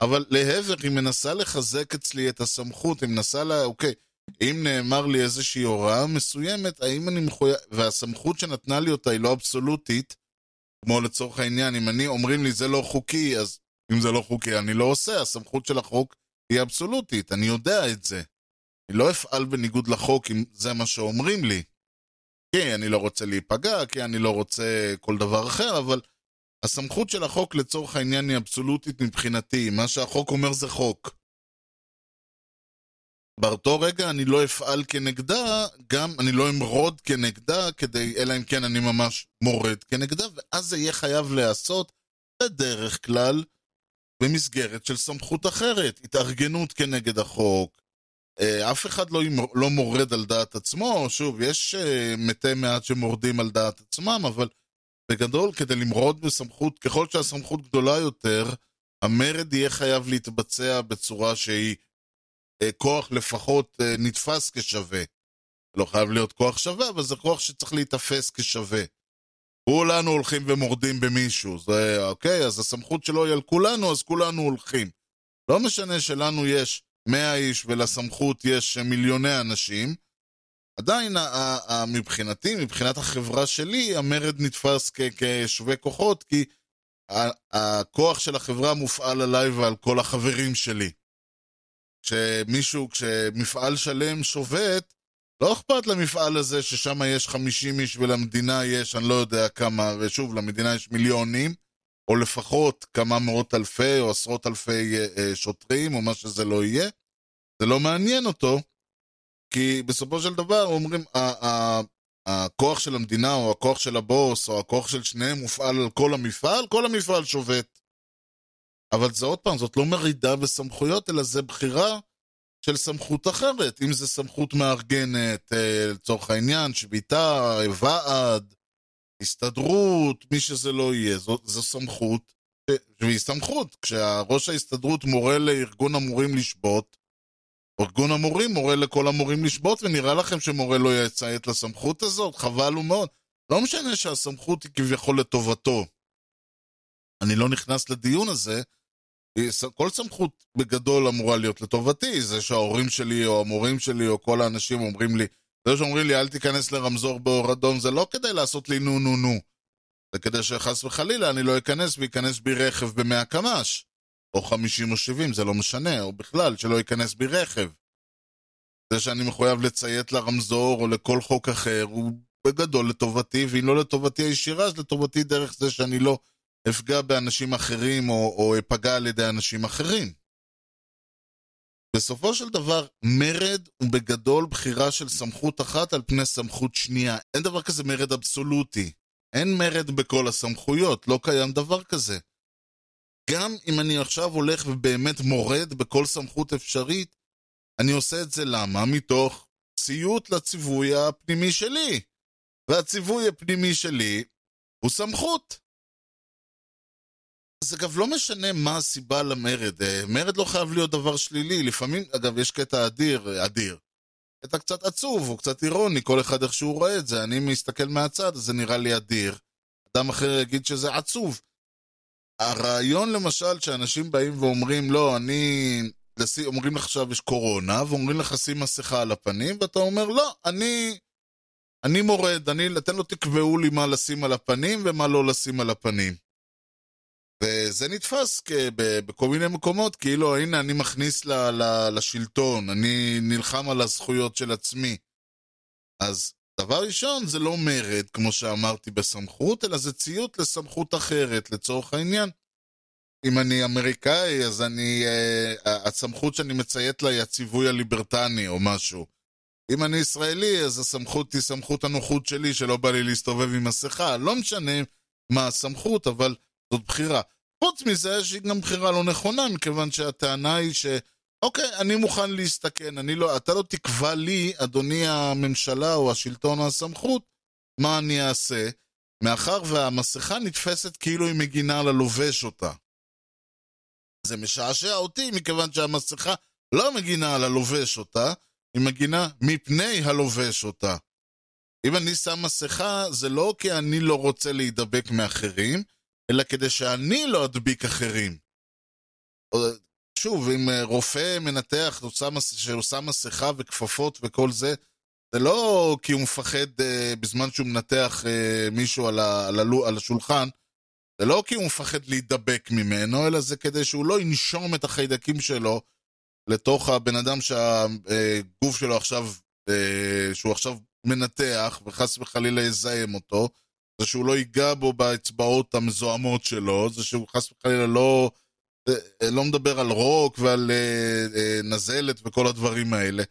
אבל להפך, היא מנסה לחזק אצלי את הסמכות, היא מנסה. לה... אוקיי, אם נאמר לי איזושהי הוראה מסוימת, האם אני מחויב... והסמכות שנתנה לי אותה היא לא אבסולוטית, כמו לצורך העניין, אם אני, אומרים לי זה לא חוקי, אז אם זה לא חוקי אני לא עושה, הסמכות של החוק היא אבסולוטית, אני יודע את זה. אני לא אפעל בניגוד לחוק אם זה מה שאומרים לי. כי אני לא רוצה להיפגע, כי אני לא רוצה כל דבר אחר, אבל הסמכות של החוק לצורך העניין היא אבסולוטית מבחינתי. מה שהחוק אומר זה חוק. באותו רגע אני לא אפעל כנגדה, גם אני לא אמרוד כנגדה, כדי, אלא אם כן אני ממש מורד כנגדה, ואז זה יהיה חייב להיעשות בדרך כלל במסגרת של סמכות אחרת, התארגנות כנגד החוק, אה, אף אחד לא, לא מורד על דעת עצמו, שוב, יש אה, מתי מעט שמורדים על דעת עצמם, אבל בגדול, כדי למרוד בסמכות, ככל שהסמכות גדולה יותר, המרד יהיה חייב להתבצע בצורה שהיא אה, כוח לפחות נתפס כשווה. לא חייב להיות כוח שווה, אבל זה כוח שצריך להיתפס כשווה. כולנו הולכים ומורדים במישהו, זה אוקיי, אז הסמכות שלו היא על כולנו, אז כולנו הולכים. לא משנה שלנו יש 100 איש ולסמכות יש מיליוני אנשים, עדיין מבחינתי, מבחינת החברה שלי, המרד נתפס כשווה כוחות, כי הכוח של החברה מופעל עליי ועל כל החברים שלי. כשמישהו, כשמפעל שלם שובת, לא אכפת למפעל הזה ששם יש 50 איש ולמדינה יש אני לא יודע כמה, ושוב, למדינה יש מיליונים, או לפחות כמה מאות אלפי או עשרות אלפי אה, אה, שוטרים, או מה שזה לא יהיה. זה לא מעניין אותו, כי בסופו של דבר אומרים, הכוח של המדינה, או הכוח של הבוס, או הכוח של שניהם מופעל על כל המפעל, כל המפעל שובת. אבל זה עוד פעם, זאת לא מרידה בסמכויות, אלא זה בחירה של סמכות אחרת. אם זה סמכות מארגנת, אה, לצורך העניין, שביתה, ועד, הסתדרות, מי שזה לא יהיה, זו, זו סמכות, והיא סמכות. כשראש ההסתדרות מורה לארגון המורים לשבות, ארגון המורים מורה לכל המורים לשבות, ונראה לכם שמורה לא יציית לסמכות הזאת? חבל הוא מאוד. לא משנה שהסמכות היא כביכול לטובתו. אני לא נכנס לדיון הזה, כל סמכות בגדול אמורה להיות לטובתי, זה שההורים שלי או המורים שלי או כל האנשים אומרים לי, זה שאומרים לי אל תיכנס לרמזור באור אדום, זה לא כדי לעשות לי נו נו נו. זה כדי שחס וחלילה אני לא אכנס וייכנס בי רכב ב-100 קמ"ש, או 50 או 70, זה לא משנה, או בכלל, שלא ייכנס בי רכב. זה שאני מחויב לציית לרמזור או לכל חוק אחר, הוא בגדול לטובתי, ואם לא לטובתי הישירה, אז לטובתי דרך זה שאני לא אפגע באנשים אחרים או, או אפגע על ידי אנשים אחרים. בסופו של דבר, מרד הוא בגדול בחירה של סמכות אחת על פני סמכות שנייה. אין דבר כזה מרד אבסולוטי. אין מרד בכל הסמכויות, לא קיים דבר כזה. גם אם אני עכשיו הולך ובאמת מורד בכל סמכות אפשרית, אני עושה את זה למה? מתוך ציות לציווי הפנימי שלי. והציווי הפנימי שלי הוא סמכות. אז אגב, לא משנה מה הסיבה למרד. אה, מרד לא חייב להיות דבר שלילי. לפעמים, אגב, יש קטע אדיר, אה, אדיר. קטע קצת עצוב, או קצת אירוני, כל אחד איך שהוא רואה את זה. אני מסתכל מהצד, זה נראה לי אדיר. אדם אחר יגיד שזה עצוב. הרעיון למשל שאנשים באים ואומרים, לא, אני... אומרים לך עכשיו יש קורונה, ואומרים לך שים מסכה על הפנים, ואתה אומר, לא, אני... אני מורד, אני, אתם לא תקבעו לי מה לשים על הפנים ומה לא לשים על הפנים. וזה נתפס בכל מיני מקומות, כאילו, הנה, אני מכניס ל- ל- לשלטון, אני נלחם על הזכויות של עצמי. אז דבר ראשון, זה לא מרד, כמו שאמרתי, בסמכות, אלא זה ציות לסמכות אחרת, לצורך העניין. אם אני אמריקאי, אז אני... Uh, הסמכות שאני מציית לה היא הציווי הליברטני או משהו. אם אני ישראלי, אז הסמכות היא סמכות הנוחות שלי, שלא בא לי להסתובב עם מסכה. לא משנה מה הסמכות, אבל זאת בחירה. חוץ מזה, יש גם בחירה לא נכונה, מכיוון שהטענה היא ש... אוקיי, אני מוכן להסתכן, אני לא, אתה לא תקבע לי, אדוני הממשלה או השלטון או הסמכות, מה אני אעשה, מאחר והמסכה נתפסת כאילו היא מגינה על הלובש אותה. זה משעשע אותי, מכיוון שהמסכה לא מגינה על הלובש אותה, היא מגינה מפני הלובש אותה. אם אני שם מסכה, זה לא כי אני לא רוצה להידבק מאחרים, אלא כדי שאני לא אדביק אחרים. שוב, אם רופא מנתח שהוא שם מסכה וכפפות וכל זה, זה לא כי הוא מפחד uh, בזמן שהוא מנתח uh, מישהו על, ה, על, ה, על השולחן, זה לא כי הוא מפחד להידבק ממנו, אלא זה כדי שהוא לא ינשום את החיידקים שלו לתוך הבן אדם שהגוף שלו עכשיו, uh, שהוא עכשיו מנתח, וחס וחלילה יזהם אותו, זה שהוא לא ייגע בו באצבעות המזוהמות שלו, זה שהוא חס וחלילה לא... לא מדבר על רוק ועל אה, אה, נזלת וכל הדברים האלה.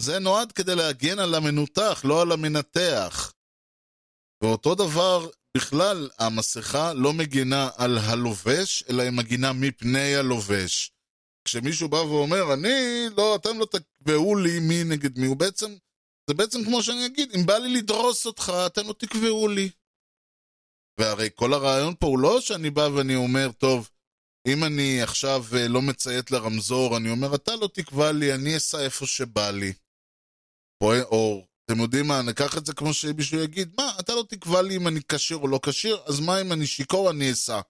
זה נועד כדי להגן על המנותח, לא על המנתח. ואותו דבר, בכלל, המסכה לא מגינה על הלובש, אלא היא מגינה מפני הלובש. כשמישהו בא ואומר, אני, לא, אתם לא תקבעו לי מי נגד מי, הוא בעצם, זה בעצם כמו שאני אגיד, אם בא לי לדרוס אותך, אתם לא תקבעו לי. והרי כל הרעיון פה הוא לא שאני בא ואני אומר, טוב, אם אני עכשיו לא מציית לרמזור, אני אומר, אתה לא תקבע לי, אני אסע איפה שבא לי. או, או אתם יודעים מה, ניקח את זה כמו שמישהו יגיד, מה, אתה לא תקבע לי אם אני כשיר או לא כשיר, אז מה אם אני שיכור, אני אסע.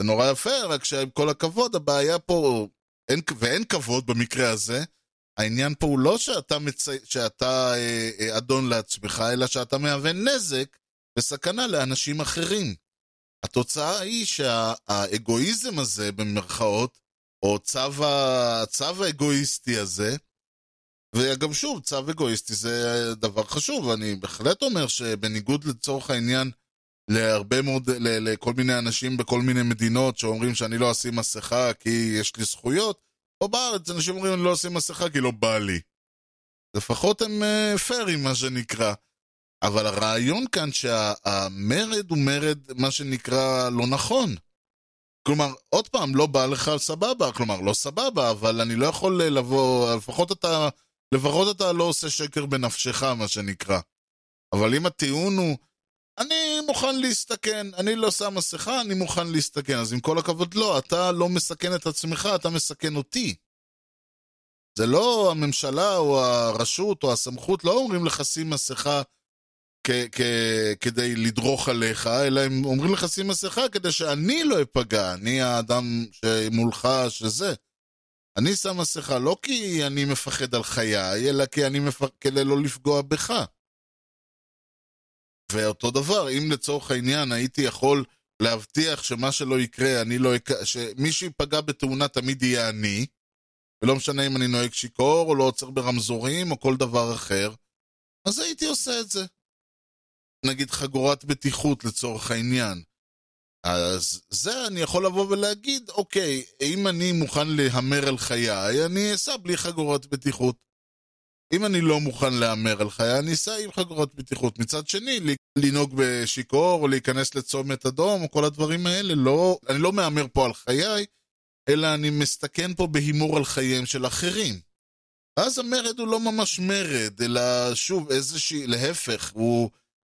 זה נורא יפה, רק שעם כל הכבוד, הבעיה פה, אין, ואין כבוד במקרה הזה, העניין פה הוא לא שאתה, מצי... שאתה אה, אה, אדון לעצמך, אלא שאתה מהווה נזק וסכנה לאנשים אחרים. התוצאה היא שהאגואיזם הזה, במרכאות, או צו, הצו האגואיסטי הזה, וגם שוב, צו אגואיסטי זה דבר חשוב, אני בהחלט אומר שבניגוד לצורך העניין להרבה מאוד, לכל מיני אנשים בכל מיני מדינות שאומרים שאני לא אשים מסכה כי יש לי זכויות, פה בארץ אנשים אומרים אני לא אשים מסכה כי לא בא לי. לפחות הם פיירים, מה שנקרא. אבל הרעיון כאן שהמרד הוא מרד, מה שנקרא, לא נכון. כלומר, עוד פעם, לא בא לך סבבה, כלומר, לא סבבה, אבל אני לא יכול לבוא, לפחות אתה, לפחות אתה לא עושה שקר בנפשך, מה שנקרא. אבל אם הטיעון הוא, אני מוכן להסתכן, אני לא שם מסכה, אני מוכן להסתכן, אז עם כל הכבוד, לא, אתה לא מסכן את עצמך, אתה מסכן אותי. זה לא הממשלה או הרשות או הסמכות, לא אומרים לך שים מסכה כדי לדרוך עליך, אלא הם אומרים לך שים מסכה כדי שאני לא אפגע, אני האדם שמולך שזה. אני שם מסכה לא כי אני מפחד על חיי, אלא כי אני מפחד כדי לא לפגוע בך. ואותו דבר, אם לצורך העניין הייתי יכול להבטיח שמה שלא יקרה, אני לא אק... שמי שיפגע בתאונה תמיד יהיה אני, ולא משנה אם אני נוהג שיכור, או לא עוצר ברמזורים, או כל דבר אחר, אז הייתי עושה את זה. נגיד חגורת בטיחות לצורך העניין. אז זה אני יכול לבוא ולהגיד, אוקיי, אם אני מוכן להמר על חיי, אני אסע בלי חגורת בטיחות. אם אני לא מוכן להמר על חיי, אני אסע עם חגורת בטיחות. מצד שני, לנהוג בשיכור, או להיכנס לצומת אדום, או כל הדברים האלה, לא, אני לא מהמר פה על חיי, אלא אני מסתכן פה בהימור על חייהם של אחרים. ואז המרד הוא לא ממש מרד, אלא שוב, איזושהי, להפך, הוא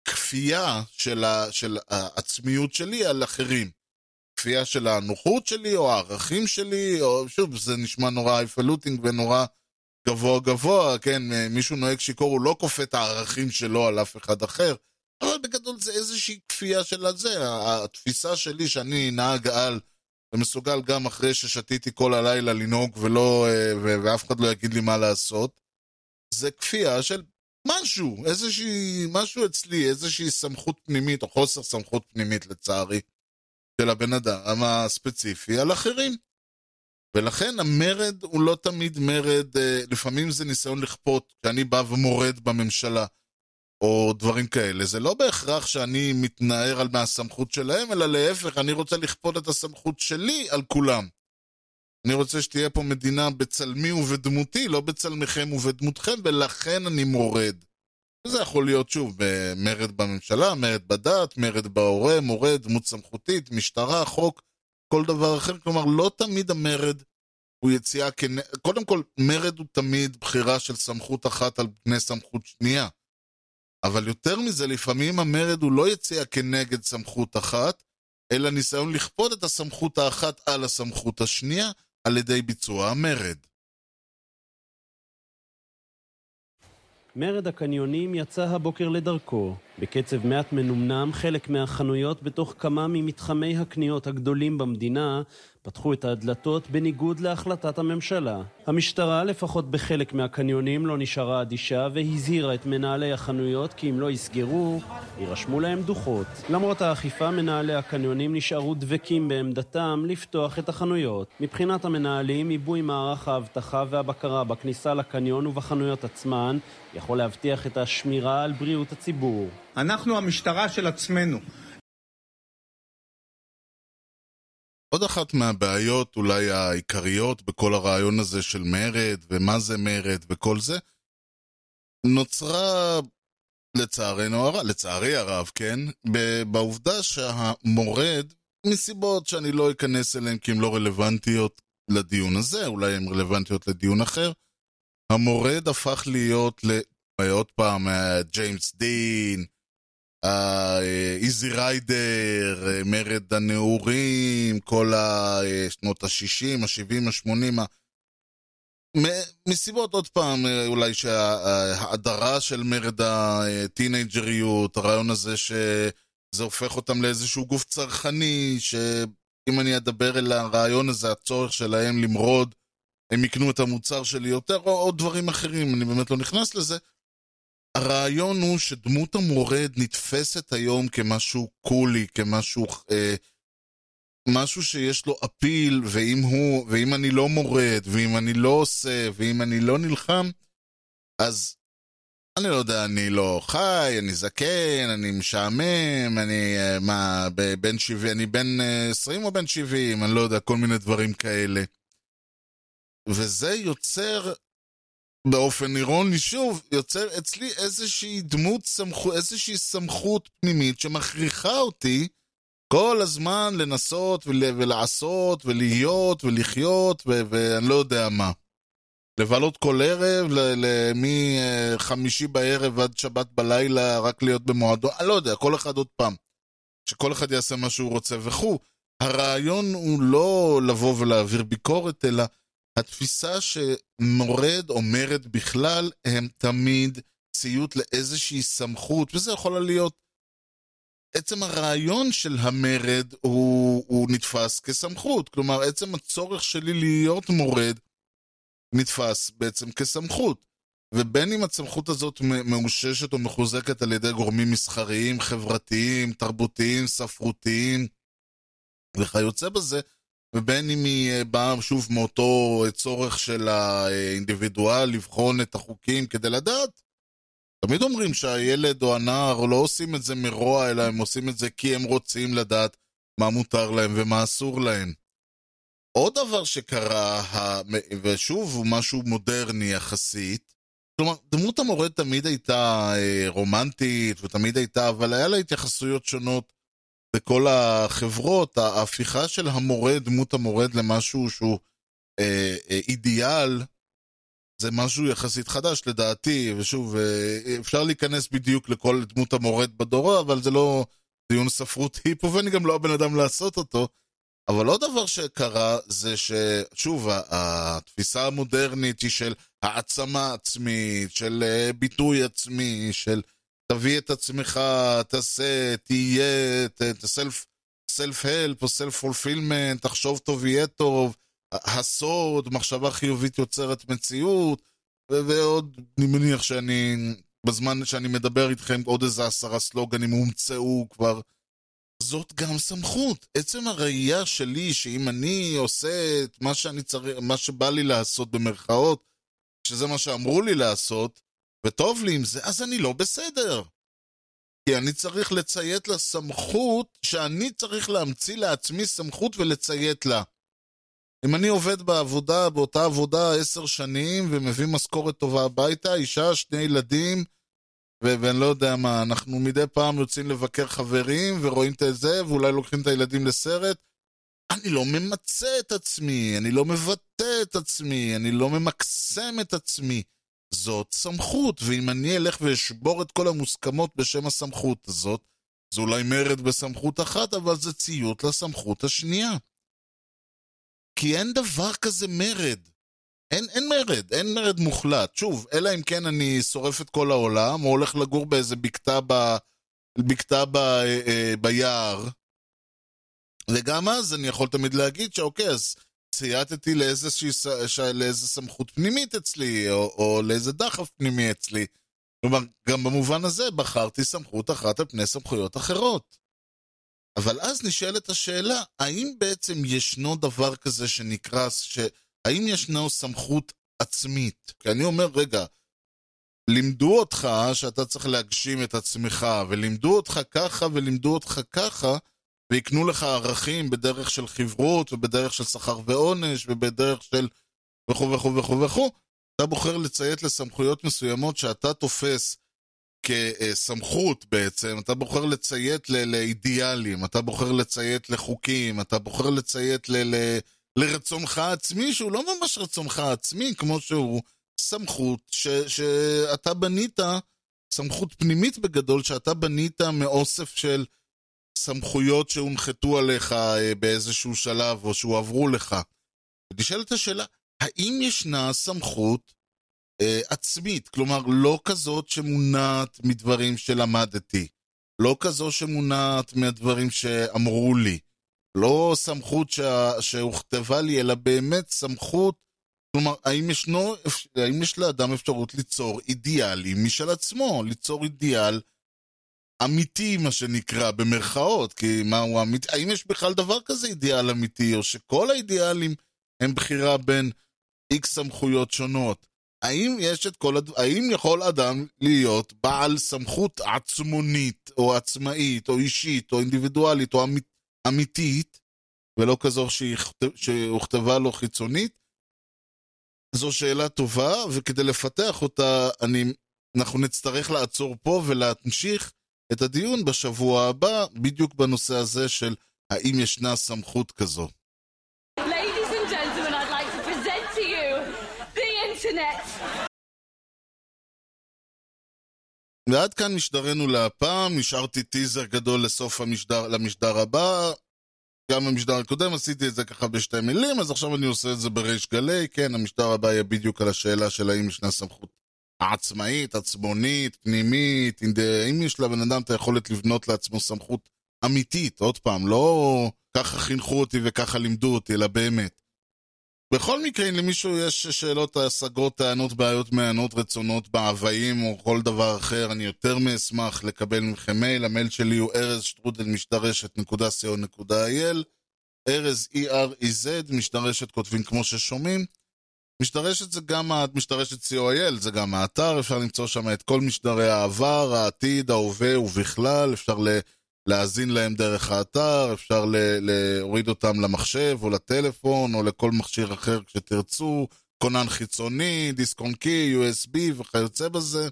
כפייה של, ה, של העצמיות שלי על אחרים. כפייה של הנוחות שלי, או הערכים שלי, או שוב, זה נשמע נורא היפלוטינג ונורא גבוה גבוה, כן, מישהו נוהג שיכור, הוא לא כופה את הערכים שלו על אף אחד אחר, אבל בגדול זה איזושהי כפייה של הזה, התפיסה שלי שאני נהג על ומסוגל גם אחרי ששתיתי כל הלילה לנהוג ולא, ואף אחד לא יגיד לי מה לעשות, זה כפייה של משהו, איזושהי, משהו אצלי, איזושהי סמכות פנימית, או חוסר סמכות פנימית לצערי, של הבן אדם הספציפי על אחרים. ולכן המרד הוא לא תמיד מרד, לפעמים זה ניסיון לכפות, כשאני בא ומורד בממשלה, או דברים כאלה. זה לא בהכרח שאני מתנער על מהסמכות שלהם, אלא להפך, אני רוצה לכפות את הסמכות שלי על כולם. אני רוצה שתהיה פה מדינה בצלמי ובדמותי, לא בצלמכם ובדמותכם, ולכן אני מורד. וזה יכול להיות שוב מרד בממשלה, מרד בדת, מרד בהורה, מורד, דמות סמכותית, משטרה, חוק, כל דבר אחר. כלומר, לא תמיד המרד הוא יציאה כנ... קודם כל, מרד הוא תמיד בחירה של סמכות אחת על פני סמכות שנייה. אבל יותר מזה, לפעמים המרד הוא לא יציאה כנגד סמכות אחת, אלא ניסיון לכפות את הסמכות האחת על הסמכות השנייה, על ידי ביצוע המרד. מרד הקניונים יצא הבוקר לדרכו. בקצב מעט מנומנם, חלק מהחנויות בתוך כמה ממתחמי הקניות הגדולים במדינה פתחו את הדלתות בניגוד להחלטת הממשלה. המשטרה, לפחות בחלק מהקניונים, לא נשארה אדישה והזהירה את מנהלי החנויות כי אם לא יסגרו, יירשמו להם דוחות. למרות האכיפה, מנהלי הקניונים נשארו דבקים בעמדתם לפתוח את החנויות. מבחינת המנהלים, עיבוי מערך האבטחה והבקרה בכניסה לקניון ובחנויות עצמן יכול להבטיח את השמירה על בריאות הציבור. אנחנו המשטרה של עצמנו. עוד אחת מהבעיות אולי העיקריות בכל הרעיון הזה של מרד, ומה זה מרד וכל זה, נוצרה לצערנו הרב, לצערי הרב, כן, בעובדה שהמורד, מסיבות שאני לא אכנס אליהן כי הן לא רלוונטיות לדיון הזה, אולי הן רלוונטיות לדיון אחר, המורד הפך להיות, ל... עוד פעם, ג'יימס דין, איזי ריידר, מרד הנעורים, כל השנות ה-60, ה-70, ה-80, מסיבות עוד פעם, אולי שההדרה של מרד הטינג'ריות, הרעיון הזה שזה הופך אותם לאיזשהו גוף צרכני, שאם אני אדבר אל הרעיון הזה, הצורך שלהם למרוד, הם יקנו את המוצר שלי יותר, או עוד דברים אחרים, אני באמת לא נכנס לזה. הרעיון הוא שדמות המורד נתפסת היום כמשהו קולי, כמשהו... אה, משהו שיש לו אפיל, ואם הוא, ואם אני לא מורד, ואם אני לא עושה, ואם אני לא נלחם, אז אני לא יודע, אני לא חי, אני זקן, אני משעמם, אני מה, בן 70, אני בן 20 או בן 70, אני לא יודע, כל מיני דברים כאלה. וזה יוצר באופן אירוני, שוב, יוצר אצלי איזושהי דמות סמכות, איזושהי סמכות פנימית שמכריחה אותי כל הזמן לנסות ול, ולעשות ולהיות ולחיות ו, ואני לא יודע מה. לבלות כל ערב, מחמישי בערב עד שבת בלילה, רק להיות במועדון, אני לא יודע, כל אחד עוד פעם. שכל אחד יעשה מה שהוא רוצה וכו'. הרעיון הוא לא לבוא ולהעביר ביקורת, אלא התפיסה שמורד או מרד בכלל הם תמיד ציות לאיזושהי סמכות, וזה יכול להיות... עצם הרעיון של המרד הוא, הוא נתפס כסמכות. כלומר, עצם הצורך שלי להיות מורד נתפס בעצם כסמכות. ובין אם הסמכות הזאת מאוששת או מחוזקת על ידי גורמים מסחריים, חברתיים, תרבותיים, ספרותיים וכיוצא בזה, ובין אם היא אה, באה שוב מאותו צורך של האינדיבידואל לבחון את החוקים כדי לדעת. תמיד אומרים שהילד או הנער לא עושים את זה מרוע, אלא הם עושים את זה כי הם רוצים לדעת מה מותר להם ומה אסור להם. עוד דבר שקרה, ושוב הוא משהו מודרני יחסית, כלומר, דמות המורד תמיד הייתה אה, רומנטית ותמיד הייתה, אבל היה לה התייחסויות שונות בכל החברות. ההפיכה של המורד, דמות המורד למשהו שהוא אה, אה, אידיאל, זה משהו יחסית חדש לדעתי, ושוב, אה, אפשר להיכנס בדיוק לכל דמות המורד בדורו, אבל זה לא דיון ספרותי פה, ואני גם לא הבן אדם לעשות אותו. אבל עוד דבר שקרה זה ששוב, התפיסה המודרנית היא של העצמה עצמית, של אה, ביטוי עצמי, של תביא את עצמך, תעשה, תהיה, סלף, סלף הלפ או סלף פולפילמנט, תחשוב טוב יהיה טוב, הסוד, מחשבה חיובית יוצרת מציאות, ועוד, אני מניח שאני, בזמן שאני מדבר איתכם, עוד איזה עשרה סלוגנים הומצאו כבר. זאת גם סמכות. עצם הראייה שלי, שאם אני עושה את מה שאני צריך, מה שבא לי לעשות במרכאות, שזה מה שאמרו לי לעשות, וטוב לי עם זה, אז אני לא בסדר. כי אני צריך לציית לסמכות שאני צריך להמציא לעצמי סמכות ולציית לה. אם אני עובד בעבודה, באותה עבודה עשר שנים ומביא משכורת טובה הביתה, אישה, שני ילדים, ו- ואני לא יודע מה, אנחנו מדי פעם יוצאים לבקר חברים ורואים את זה, ואולי לוקחים את הילדים לסרט. אני לא ממצה את עצמי, אני לא מבטא את עצמי, אני לא ממקסם את עצמי. זאת סמכות, ואם אני אלך ואשבור את כל המוסכמות בשם הסמכות הזאת, זה אולי מרד בסמכות אחת, אבל זה ציות לסמכות השנייה. כי אין דבר כזה מרד. אין, אין מרד, אין מרד מוחלט. שוב, אלא אם כן אני שורף את כל העולם, או הולך לגור באיזה בקתה, ב, בקתה ב, אה, אה, ביער, וגם אז אני יכול תמיד להגיד שאוקיי, אז צייתתי לאיזה, סמכות פנימית אצלי, או, או לאיזה דחף פנימי אצלי. כלומר, גם במובן הזה בחרתי סמכות אחת על פני סמכויות אחרות. אבל אז נשאלת השאלה, האם בעצם ישנו דבר כזה שנקרא, ש... האם ישנו סמכות עצמית? כי אני אומר, רגע, לימדו אותך שאתה צריך להגשים את עצמך, ולימדו אותך ככה ולימדו אותך ככה, ויקנו לך ערכים בדרך של חברות, ובדרך של שכר ועונש, ובדרך של וכו' וכו' וכו' וכו', אתה בוחר לציית לסמכויות מסוימות שאתה תופס כסמכות בעצם, אתה בוחר לציית לאידיאלים, אתה בוחר לציית לחוקים, אתה בוחר לציית ל... ל... לרצונך העצמי, שהוא לא ממש רצונך העצמי, כמו שהוא סמכות ש, שאתה בנית, סמכות פנימית בגדול, שאתה בנית מאוסף של סמכויות שהונחתו עליך אה, באיזשהו שלב, או שהועברו לך. ונשאלת השאלה, האם ישנה סמכות אה, עצמית, כלומר לא כזאת שמונעת מדברים שלמדתי, לא כזו שמונעת מהדברים שאמרו לי, לא סמכות שה, שהוכתבה לי, אלא באמת סמכות, כלומר, האם, ישנו, האם יש לאדם אפשרות ליצור אידיאלים משל עצמו, ליצור אידיאל אמיתי, מה שנקרא, במרכאות, כי מה הוא אמיתי, האם יש בכלל דבר כזה אידיאל אמיתי, או שכל האידיאלים הם בחירה בין איקס סמכויות שונות? האם יש את כל, הד... האם יכול אדם להיות בעל סמכות עצמונית, או עצמאית, או אישית, או אינדיבידואלית, או אמית, אמיתית, ולא כזו שהוכתבה לו חיצונית? זו שאלה טובה, וכדי לפתח אותה, אני, אנחנו נצטרך לעצור פה ולהמשיך את הדיון בשבוע הבא, בדיוק בנושא הזה של האם ישנה סמכות כזו. ועד כאן משדרנו להפעם, נשארתי טיזר גדול לסוף המשדר, למשדר הבא. גם במשדר הקודם עשיתי את זה ככה בשתי מילים, אז עכשיו אני עושה את זה בריש גלי. כן, המשדר הבא יהיה בדיוק על השאלה של האם ישנה סמכות העצמאית, עצבונית, פנימית, אם יש לבן אדם את היכולת לבנות לעצמו סמכות אמיתית, עוד פעם, לא ככה חינכו אותי וככה לימדו אותי, אלא באמת. בכל מקרה, אם למישהו יש שאלות, השגות, טענות, בעיות, מעיינות, רצונות, מאוויים או כל דבר אחר, אני יותר מאשמח לקבל מכם מייל. המייל שלי הוא ארז שטרודל משדרשת.co.il ארז E-R-E-Z, משדרשת כותבים כמו ששומעים. משדרשת זה גם, משדרשת co.il, זה גם האתר, אפשר למצוא שם את כל משדרי העבר, העתיד, ההווה ובכלל, אפשר. להאזין להם דרך האתר, אפשר להוריד אותם למחשב או לטלפון או לכל מכשיר אחר כשתרצו, כונן חיצוני, דיסק און קי, USB וכיוצא בזה.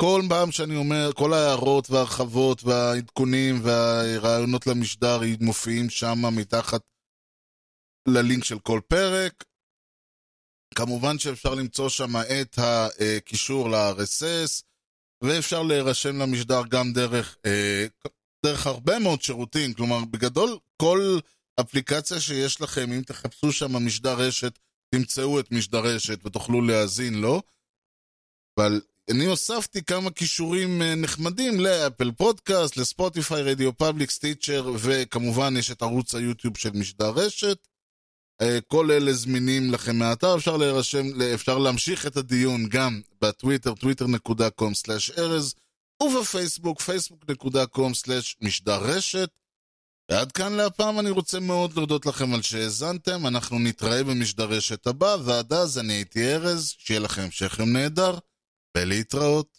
כל פעם שאני אומר, כל ההערות וההרחבות והעדכונים והרעיונות למשדר מופיעים שם מתחת ללינק של כל פרק. כמובן שאפשר למצוא שם את הקישור ל-RSS, ואפשר להירשם למשדר גם דרך, אה, דרך הרבה מאוד שירותים. כלומר, בגדול, כל אפליקציה שיש לכם, אם תחפשו שם משדר רשת, תמצאו את משדר רשת ותוכלו להאזין לו. אבל אני הוספתי כמה קישורים אה, נחמדים ל Apple Podcast, לספוטיפיי, Radio Public, Stitcher, וכמובן יש את ערוץ היוטיוב של משדר רשת. אה, כל אלה זמינים לכם מהאתר, אפשר להירשם, אפשר להמשיך את הדיון גם בטוויטר, twitter.com/ארז, ובפייסבוק, facebook.com/משדר רשת. ועד כאן להפעם אני רוצה מאוד להודות לכם על שהאזנתם, אנחנו נתראה במשדר רשת הבא, ועד אז אני הייתי ארז, שיהיה לכם המשך יום נהדר, ולהתראות.